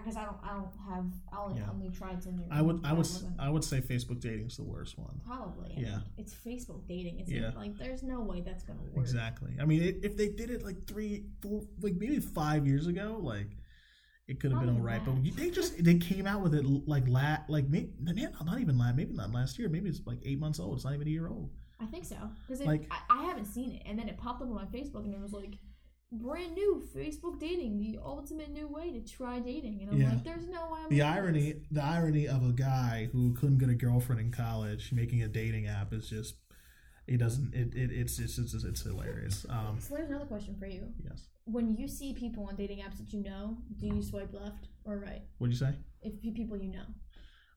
Because I don't I don't have I only, Yeah. only tried Tinder. I would I would I would say Facebook dating's the worst one. probably Yeah. it's Facebook dating. It's Yeah. like there's no way that's gonna work. Exactly. I mean, it, if they did it like three, four, like maybe five years ago, like it could have been all right. even But they just they came out with it like la like maybe man, not even last maybe not last year. Maybe it's like eight months old. It's not even a year old. I think so because Like- I, I haven't seen it, and then it popped up on my Facebook, and it was like brand new Facebook dating, the ultimate new way to try dating, and I'm Yeah. like, there's no way. I'm The irony, this. the irony of a guy who couldn't get a girlfriend in college making a dating app is just it doesn't it, it it's it's it's, it's hilarious. Um, So there's another question for you. yes. When you see people on dating apps that you know, do you swipe left or right? What'd you say? If people you know,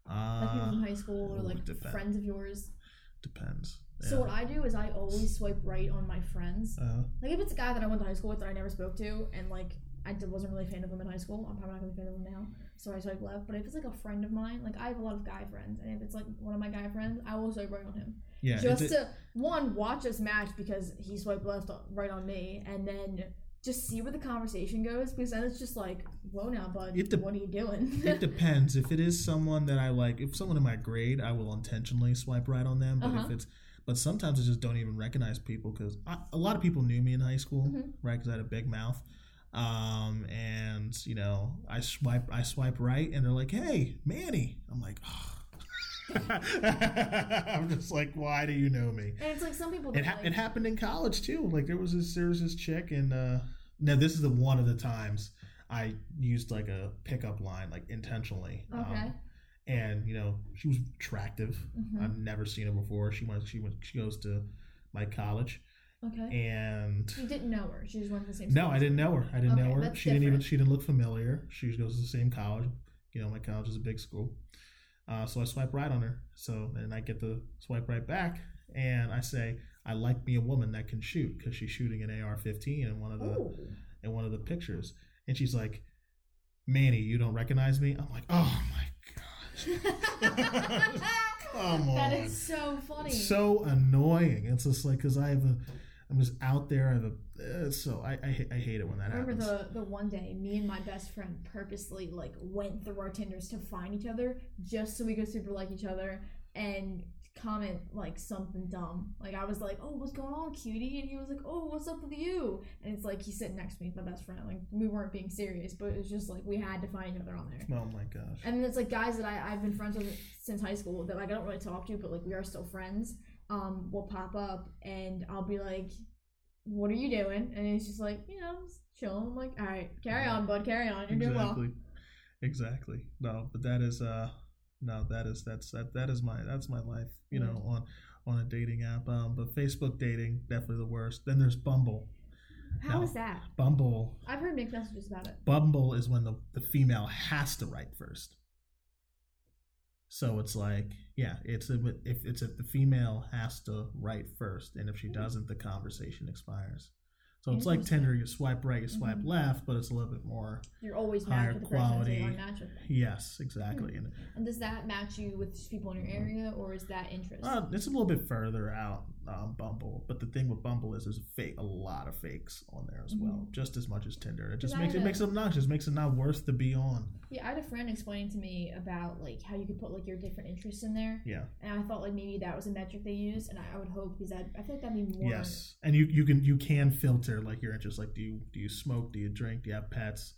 like people Uh, from high school or like friends of yours. depends. So what I do is I always swipe right on my friends. Uh, Like if it's a guy that I went to high school with that I never spoke to, and like I wasn't really a fan of him in high school, I'm probably not gonna be a fan of him now. So I swipe left. But if it's like a friend of mine, like I have a lot of guy friends, and if it's like one of my guy friends, I will swipe right on him. yeah. just it- to one watch us match because he swiped left right on me, and then just see where the conversation goes because then it's just like, whoa now, bud, dep- what are you doing? it depends. If it is someone that I like, if someone in my grade, I will intentionally swipe right on them. But if Uh-huh. it's, but sometimes I just don't even recognize people because a lot of people knew me in high school, Mhm. right? Because I had a big mouth. Um, and you know, I swipe, I swipe right, and they're like, "Hey, Manny." I'm like, oh. I'm just like, why do you know me? And it's like some people. It, don't ha- like, it happened in college too. Like there was this there was this chick, and uh, now this is the one of the times I used like a pickup line, like intentionally. Um, Okay. And you know she was attractive. Mhm. I've never seen her before. She went. She went. She goes to my college, Okay. and You didn't know her. She just went to the same. no, I didn't know her. I didn't Okay, know her. She didn't even. She didn't look familiar. She goes to the same college. You know, my college is a big school. Uh, so I swipe right on her. So and I get the swipe right back, and I say, "I like me a woman that can shoot," because she's shooting an AR-15 in one of the Ooh. in one of the pictures, and she's like, "Manny, you don't recognize me?" I'm like, "Oh my gosh." Come on. is so funny. so annoying. It's just like because I have a, I'm just out there. I have a, uh, so I I, I hate it when that I remember happens. the the one day me and my best friend purposely like went through our Tinders to find each other just so we could super like each other and comment like something dumb. Like I was like, "Oh, what's going on, cutie?" and he was like, "Oh, what's up with you?" And it's like he's sitting next to me, my best friend. Like we weren't being serious, but it's just like we had to find each other on there. oh my gosh. And then it's like guys that I, I've been friends with since high school that like I don't really talk to, but like we are still friends. Um, will pop up and I'll be like, "What are you doing?" And he's just like, "You know, chilling." I'm like, "All right, carry on, bud, carry on. You're doing well." exactly. Exactly. No, but that is uh, no, that is that's that that is my that's my life. You know, on on a dating app. Um, but Facebook dating definitely the worst. Then there's Bumble. How No. is that? Bumble I've heard mixed messages about it. Bumble is when the, the female has to write first. So it's like, yeah, it's a, if it's if the female has to write first, and if she doesn't, the conversation expires. So it's like. Tinder, you swipe right, you swipe Mhm. left, but it's a little bit more. You're always Higher with the person you quality. want to match with. Yes, exactly, and And does that match you with people in your area, or is that interest? uh, it's a little bit further out um, Bumble. But the thing with Bumble is there's a fake, a lot of fakes on there as well, just as much as Tinder. It just Mm-hmm. Makes it had makes it obnoxious, makes it not worth to be on. yeah, I had a friend explaining to me about like how you could put like your different interests in there, Yeah. and I thought like maybe that was a metric they used, and I, I would hope because that I feel like that'd be more. Yes, and you you can you can filter like your interests. Like, do you do you smoke? Do you drink? Do you have pets?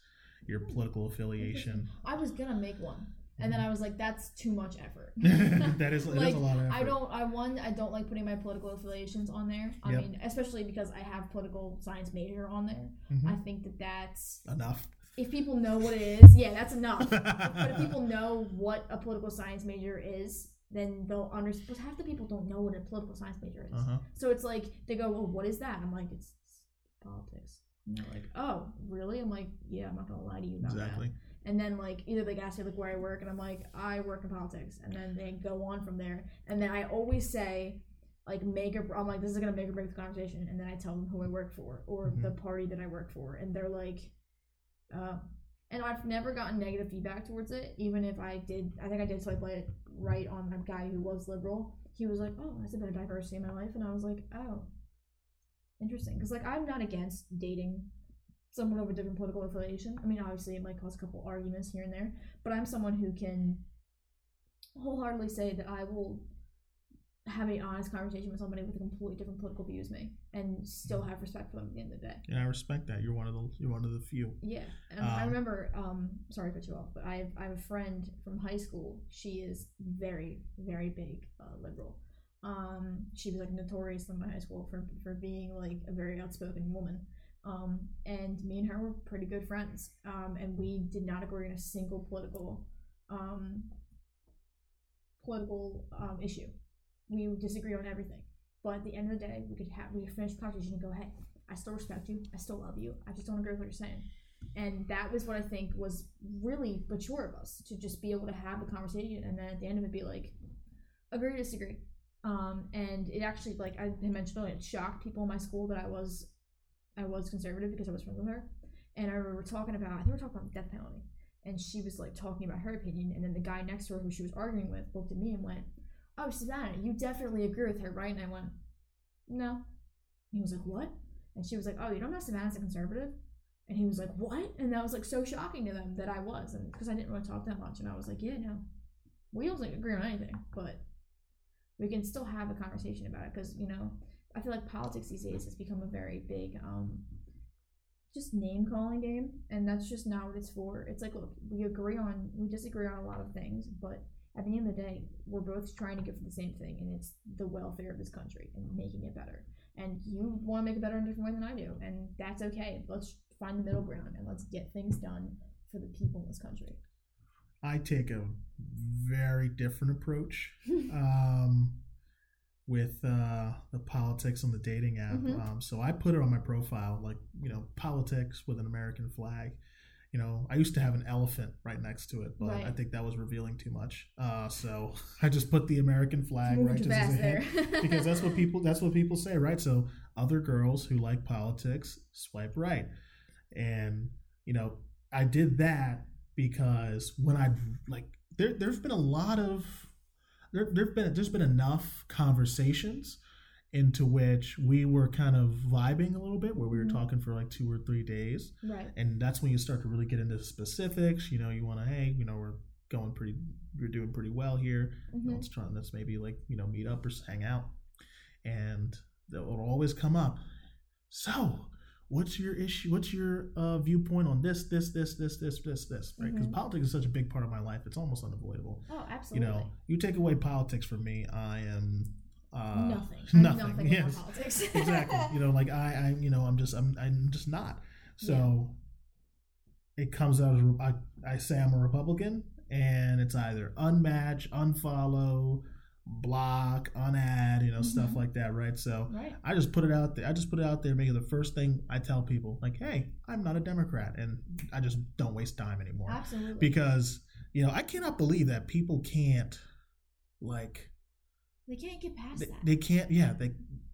Your political affiliation. I was gonna make one, and then I was like, that's too much effort. that is it is Like, a lot of effort. I don't. I one. I don't like putting my political affiliations on there. I Yep. mean, especially because I have political science major on there. Mhm. I think that that's enough. if people know what it is, yeah, that's enough. but if people know what a political science major is, then they'll understand. But half the people don't know what a political science major is. Uh huh. So it's like they go, "Well, what is that?" I'm like, "It's, politics." And they're like, "Oh, really?" I'm like, "Yeah, I'm not gonna lie to you about that." And then like either they ask me like where I work, and I'm like, "I work in politics," and then they go on from there. And then I always say. Like make or I'm like this is gonna make or break the conversation, and then I tell them who I work for or Mhm. the party that I work for, and they're like, uh, and I've never gotten negative feedback towards it, even if I did. I think I did swipe like right on a guy who was liberal. He was like, "Oh, that's a bit of diversity in my life," and I was like, "Oh, interesting." Because like I'm not against dating someone of a different political affiliation. I mean, obviously, it might cause a couple arguments here and there, but I'm someone who can wholeheartedly say that I will have an honest conversation with somebody with a completely different political view as me, and still have respect for them at the end of the day. Yeah, I respect that. You're one of the you're one of the few. Yeah, and I Um, remember. Um, sorry to cut you off, but I have, I have a friend from high school. She is very very big uh, liberal. Um, she was like notorious in my high school for for being like a very outspoken woman. Um, and me and her were pretty good friends. Um, and we did not agree on a single political um political um issue. We would disagree on everything. But at the end of the day, we could have we could finish the conversation and go, "Hey, I still respect you. I still love you. I just don't agree with what you're saying." And that was what I think was really mature of us to just be able to have the conversation and then at the end of it be like, agree or disagree. Um, and it actually, like I mentioned earlier, it shocked people in my school that I was, I was conservative because I was friends with her. And I remember talking about, I think we were talking about death penalty, and she was like talking about her opinion, and then the guy next to her who she was arguing with looked at me and went, "Oh, Savannah, you definitely agree with her, right?" And I went, "No." And he was like, "What?" And she was like, "Oh, you don't know Savannah's a conservative?" And he was like, "What?" And that was like so shocking to them that I was, and because I didn't want to talk that much, and I was like, "Yeah, no, we don't like, agree on anything, but we can still have a conversation about it." Because you know, I feel like politics these days has become a very big, um, just name calling game, and that's just not what it's for. It's like, look, we agree on, we disagree on a lot of things, but at the end of the day, we're both trying to get for the same thing, and it's the welfare of this country and making it better. And you want to make it better in a different way than I do, and that's okay. Let's find the middle ground and let's get things done for the people in this country. I take a very different approach um, with uh, the politics on the dating app. Mhm. Um, so I put it on my profile, like you know, politics with an American flag. You know, I used to have an elephant right next to it, but I think that was revealing too much. Uh, so I just put the American flag right just as a hint because that's what people that's what people say, right? So other girls who like politics swipe right, and you know I did that because when I like there there's been a lot of there there've been there's been enough conversations into which we were kind of vibing a little bit where we were Mhm. talking for like two or three days right. and that's when you start to really get into specifics you know you want to hey you know we're going pretty we're doing pretty well here Mhm. let's try and let's maybe like you know meet up or hang out and it'll always come up so what's your issue what's your uh, viewpoint on this this this this this this this right because Mhm. politics is such a big part of my life it's almost unavoidable Oh, absolutely. you know you take away politics from me i am uh, nothing. Nothing, nothing yes. politics. exactly you know like i i you know i'm just i'm i'm just not so it comes out as I, I say i'm a republican and it's either unmatch unfollow block unadd you know stuff Mhm. like that right so right. i just put it out there i just put it out there make it the first thing i tell people like hey i'm not a democrat and i just don't waste time anymore Absolutely. because you know i cannot believe that people can't like they can't get past they, that. they can't yeah they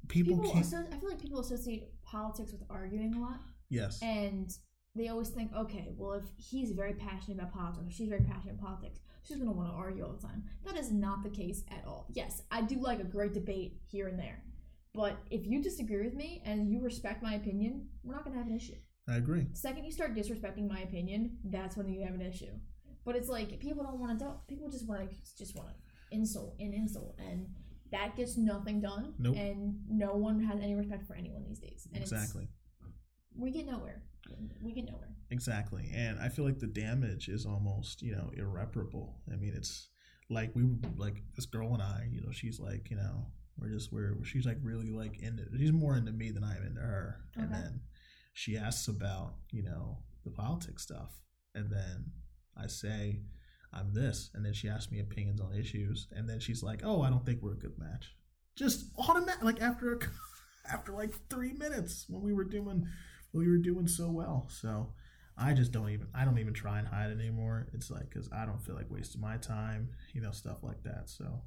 people, people can't I feel like people associate politics with arguing a lot, yes and they always think, okay, well, if he's very passionate about politics or she's very passionate about politics, she's gonna want to argue all the time. That is not the case at all. Yes, I do like a great debate here and there, but if you disagree with me and you respect my opinion, we're not gonna have an issue. i agree The second you start disrespecting my opinion, that's when you have an issue. But it's like people don't want to talk. People just want to just want to insult and insult, and that gets nothing done. Nope. And no one has any respect for anyone these days. And exactly we get nowhere. We get nowhere. exactly and i feel like the damage is almost you know irreparable. I mean it's like we like this girl and i you know she's like you know we're just we're she's like really like into she's more into me than i'm into her. And then she asks about you know the politics stuff and then i say i'm this and then she asks me opinions on issues and then she's like oh i don't think we're a good match. Just automatic like after a, after like three minutes when we were doing we were doing so well so i just don't even i don't even try and hide it anymore it's like because i don't feel like wasting my time you know stuff like that so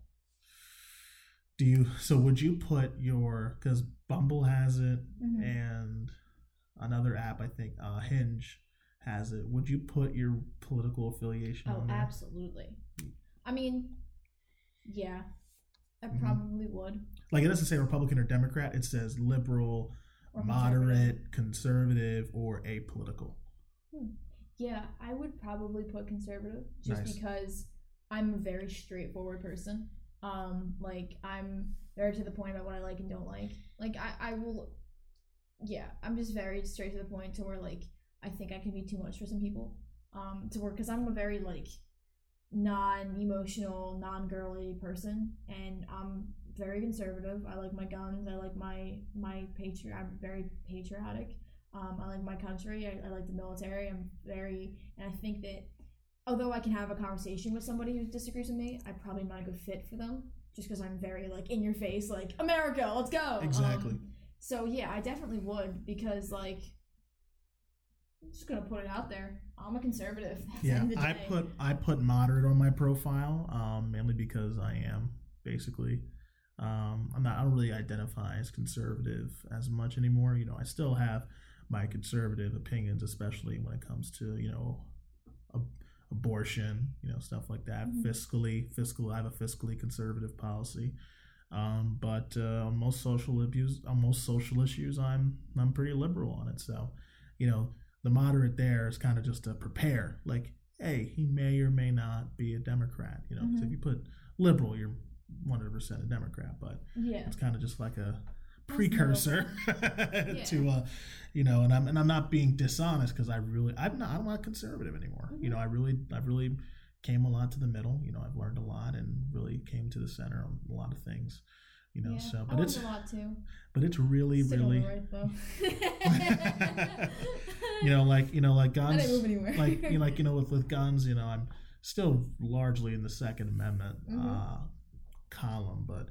do you so would you put your because bumble has it Mhm. and another app i think uh hinge has it would you put your political affiliation Oh, on there absolutely. I mean, yeah, I Mhm. probably would. like it doesn't say republican or democrat it says liberal Or moderate conservative or apolitical Yeah, I would probably put conservative just Nice. because I'm a very straightforward person. Um, like I'm very to the point about what I like and don't like. Like I, I will yeah, I'm just very straight to the point to where like I think I can be too much for some people. Um, to work because I'm a very like non-emotional, non-girly person, and I'm very conservative. I like my guns. I like my my patri. I'm very patriotic. Um, I like my country. I, I like the military. I'm very, and I think that although I can have a conversation with somebody who disagrees with me, I'm probably not a good fit for them just because I'm very like in your face, like America, let's go. Exactly. Um, so yeah, I definitely would because like I'm just gonna put it out there. I'm a conservative. Yeah, end of the I put I put moderate on my profile, um, mainly because I am basically. Um, I'm not. I don't really identify as conservative as much anymore. You know, I still have my conservative opinions, especially when it comes to you know, ab- abortion, you know, stuff like that. Mhm. Fiscally, fiscal. I have a fiscally conservative policy. Um, but uh, on most social abuse, on most social issues, I'm I'm pretty liberal on it. So, you know, the moderate there is kind of just to prepare. Like, hey, he may or may not be a Democrat. You know, 'cause if you put liberal, you're 100 percent a Democrat. But yeah. it's kind of just like a precursor to uh you know and i'm and i'm not being dishonest because i really i'm not i'm not conservative anymore you know i really i really came a lot to the middle you know i've learned a lot and really came to the center on a lot of things you know Yeah, so but it's a lot too. but it's really Still really right you know like you know like guns didn't move anywhere. like you know, like you know with with guns you know i'm still largely in the second amendment Mhm. uh column but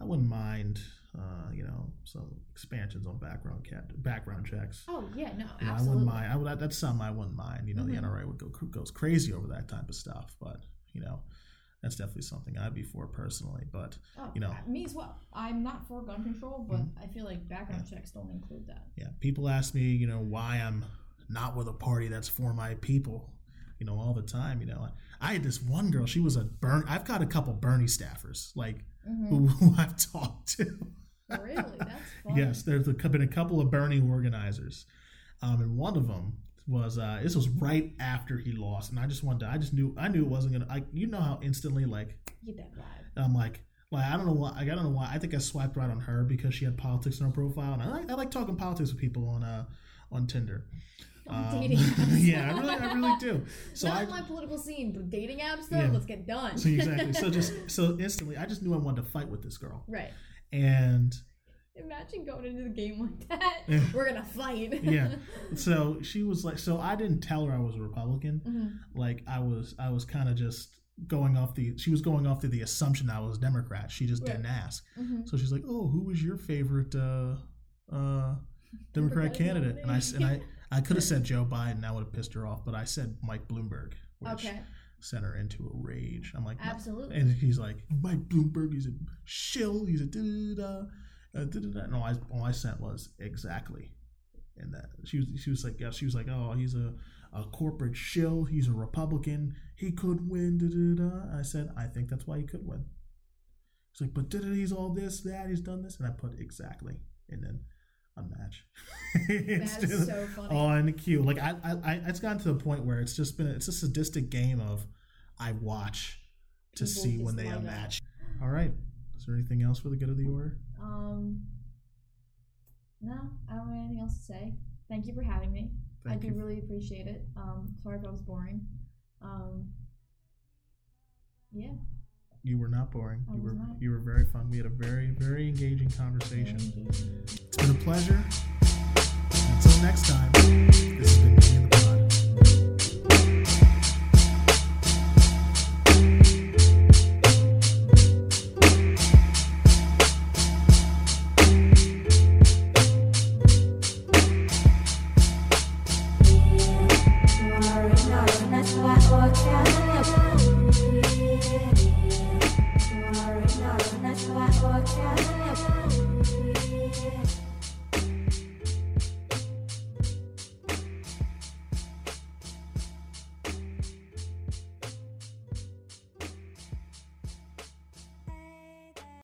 i wouldn't mind uh you know some expansions on background cat background checks oh yeah, no, you know, I wouldn't mind. I would. That's something I wouldn't mind. You know, Mhm. the NRA would go goes crazy over that type of stuff, but you know, that's definitely something I'd be for personally. But Oh, you know. me as well. I'm not for gun control, but Mhm. I feel like background checks don't include that. yeah, people ask me, you know, why I'm not with a party that's for my people. You know, all the time. You know, I had this one girl. She was a Bernie. I've got a couple Bernie staffers, like Mhm. who, who I've talked to. Really, that's fun. Yes, there's a, been a couple of Bernie organizers, um, and one of them was uh, this was right after he lost, and I just wanted to, I just knew I knew it wasn't gonna. I, you know how instantly like You get that vibe. I'm like like I don't know why I don't know why I think I swiped right on her because she had politics in her profile, and I like I like talking politics with people on uh on Tinder. Um, dating apps. yeah, I really I really do. So not I my political scene, but dating apps though. Yeah. Let's get done. so exactly so just so instantly I just knew I wanted to fight with this girl, right. and Imagine going into the game like that. Yeah. We're gonna fight. Yeah. so she was like so I didn't tell her I was a Republican. Mhm. like I was I was kind of just going off the she was going off to the assumption that I was Democrat. She just Right. didn't ask. Mhm. So she's like, "Oh, who was your favorite uh uh Democrat candidate?" And I and I. I could have said Joe Biden, that would have pissed her off, but I said Mike Bloomberg, which Okay. sent her into a rage. I'm like, Absolutely. and he's like, Mike Bloomberg, he's a shill, he's a da da da. Da, da, da. All I, all I sent was exactly And that. She was she was like, yeah, she was like, oh, he's a, a corporate shill, he's a Republican, he could win. Da, da, da. I said, I think that's why he could win. He's like, but da, da, he's all this, that, he's done this, and I put exactly, and then unmatch. That's Instead of- so funny. on cue. Like I, I, I, it's gotten to the point where it's just been it's a sadistic game of I watch to People see when they light up. All right. Is there anything else for the good of the order? Um. No, I don't have anything else to say. Thank you for having me. I Thank do you. really appreciate it. Um, sorry if I was boring. Um. Yeah. You were not boring. You were not. you were very fun. We had a very very engaging conversation. It's been a pleasure. Until next time. This has been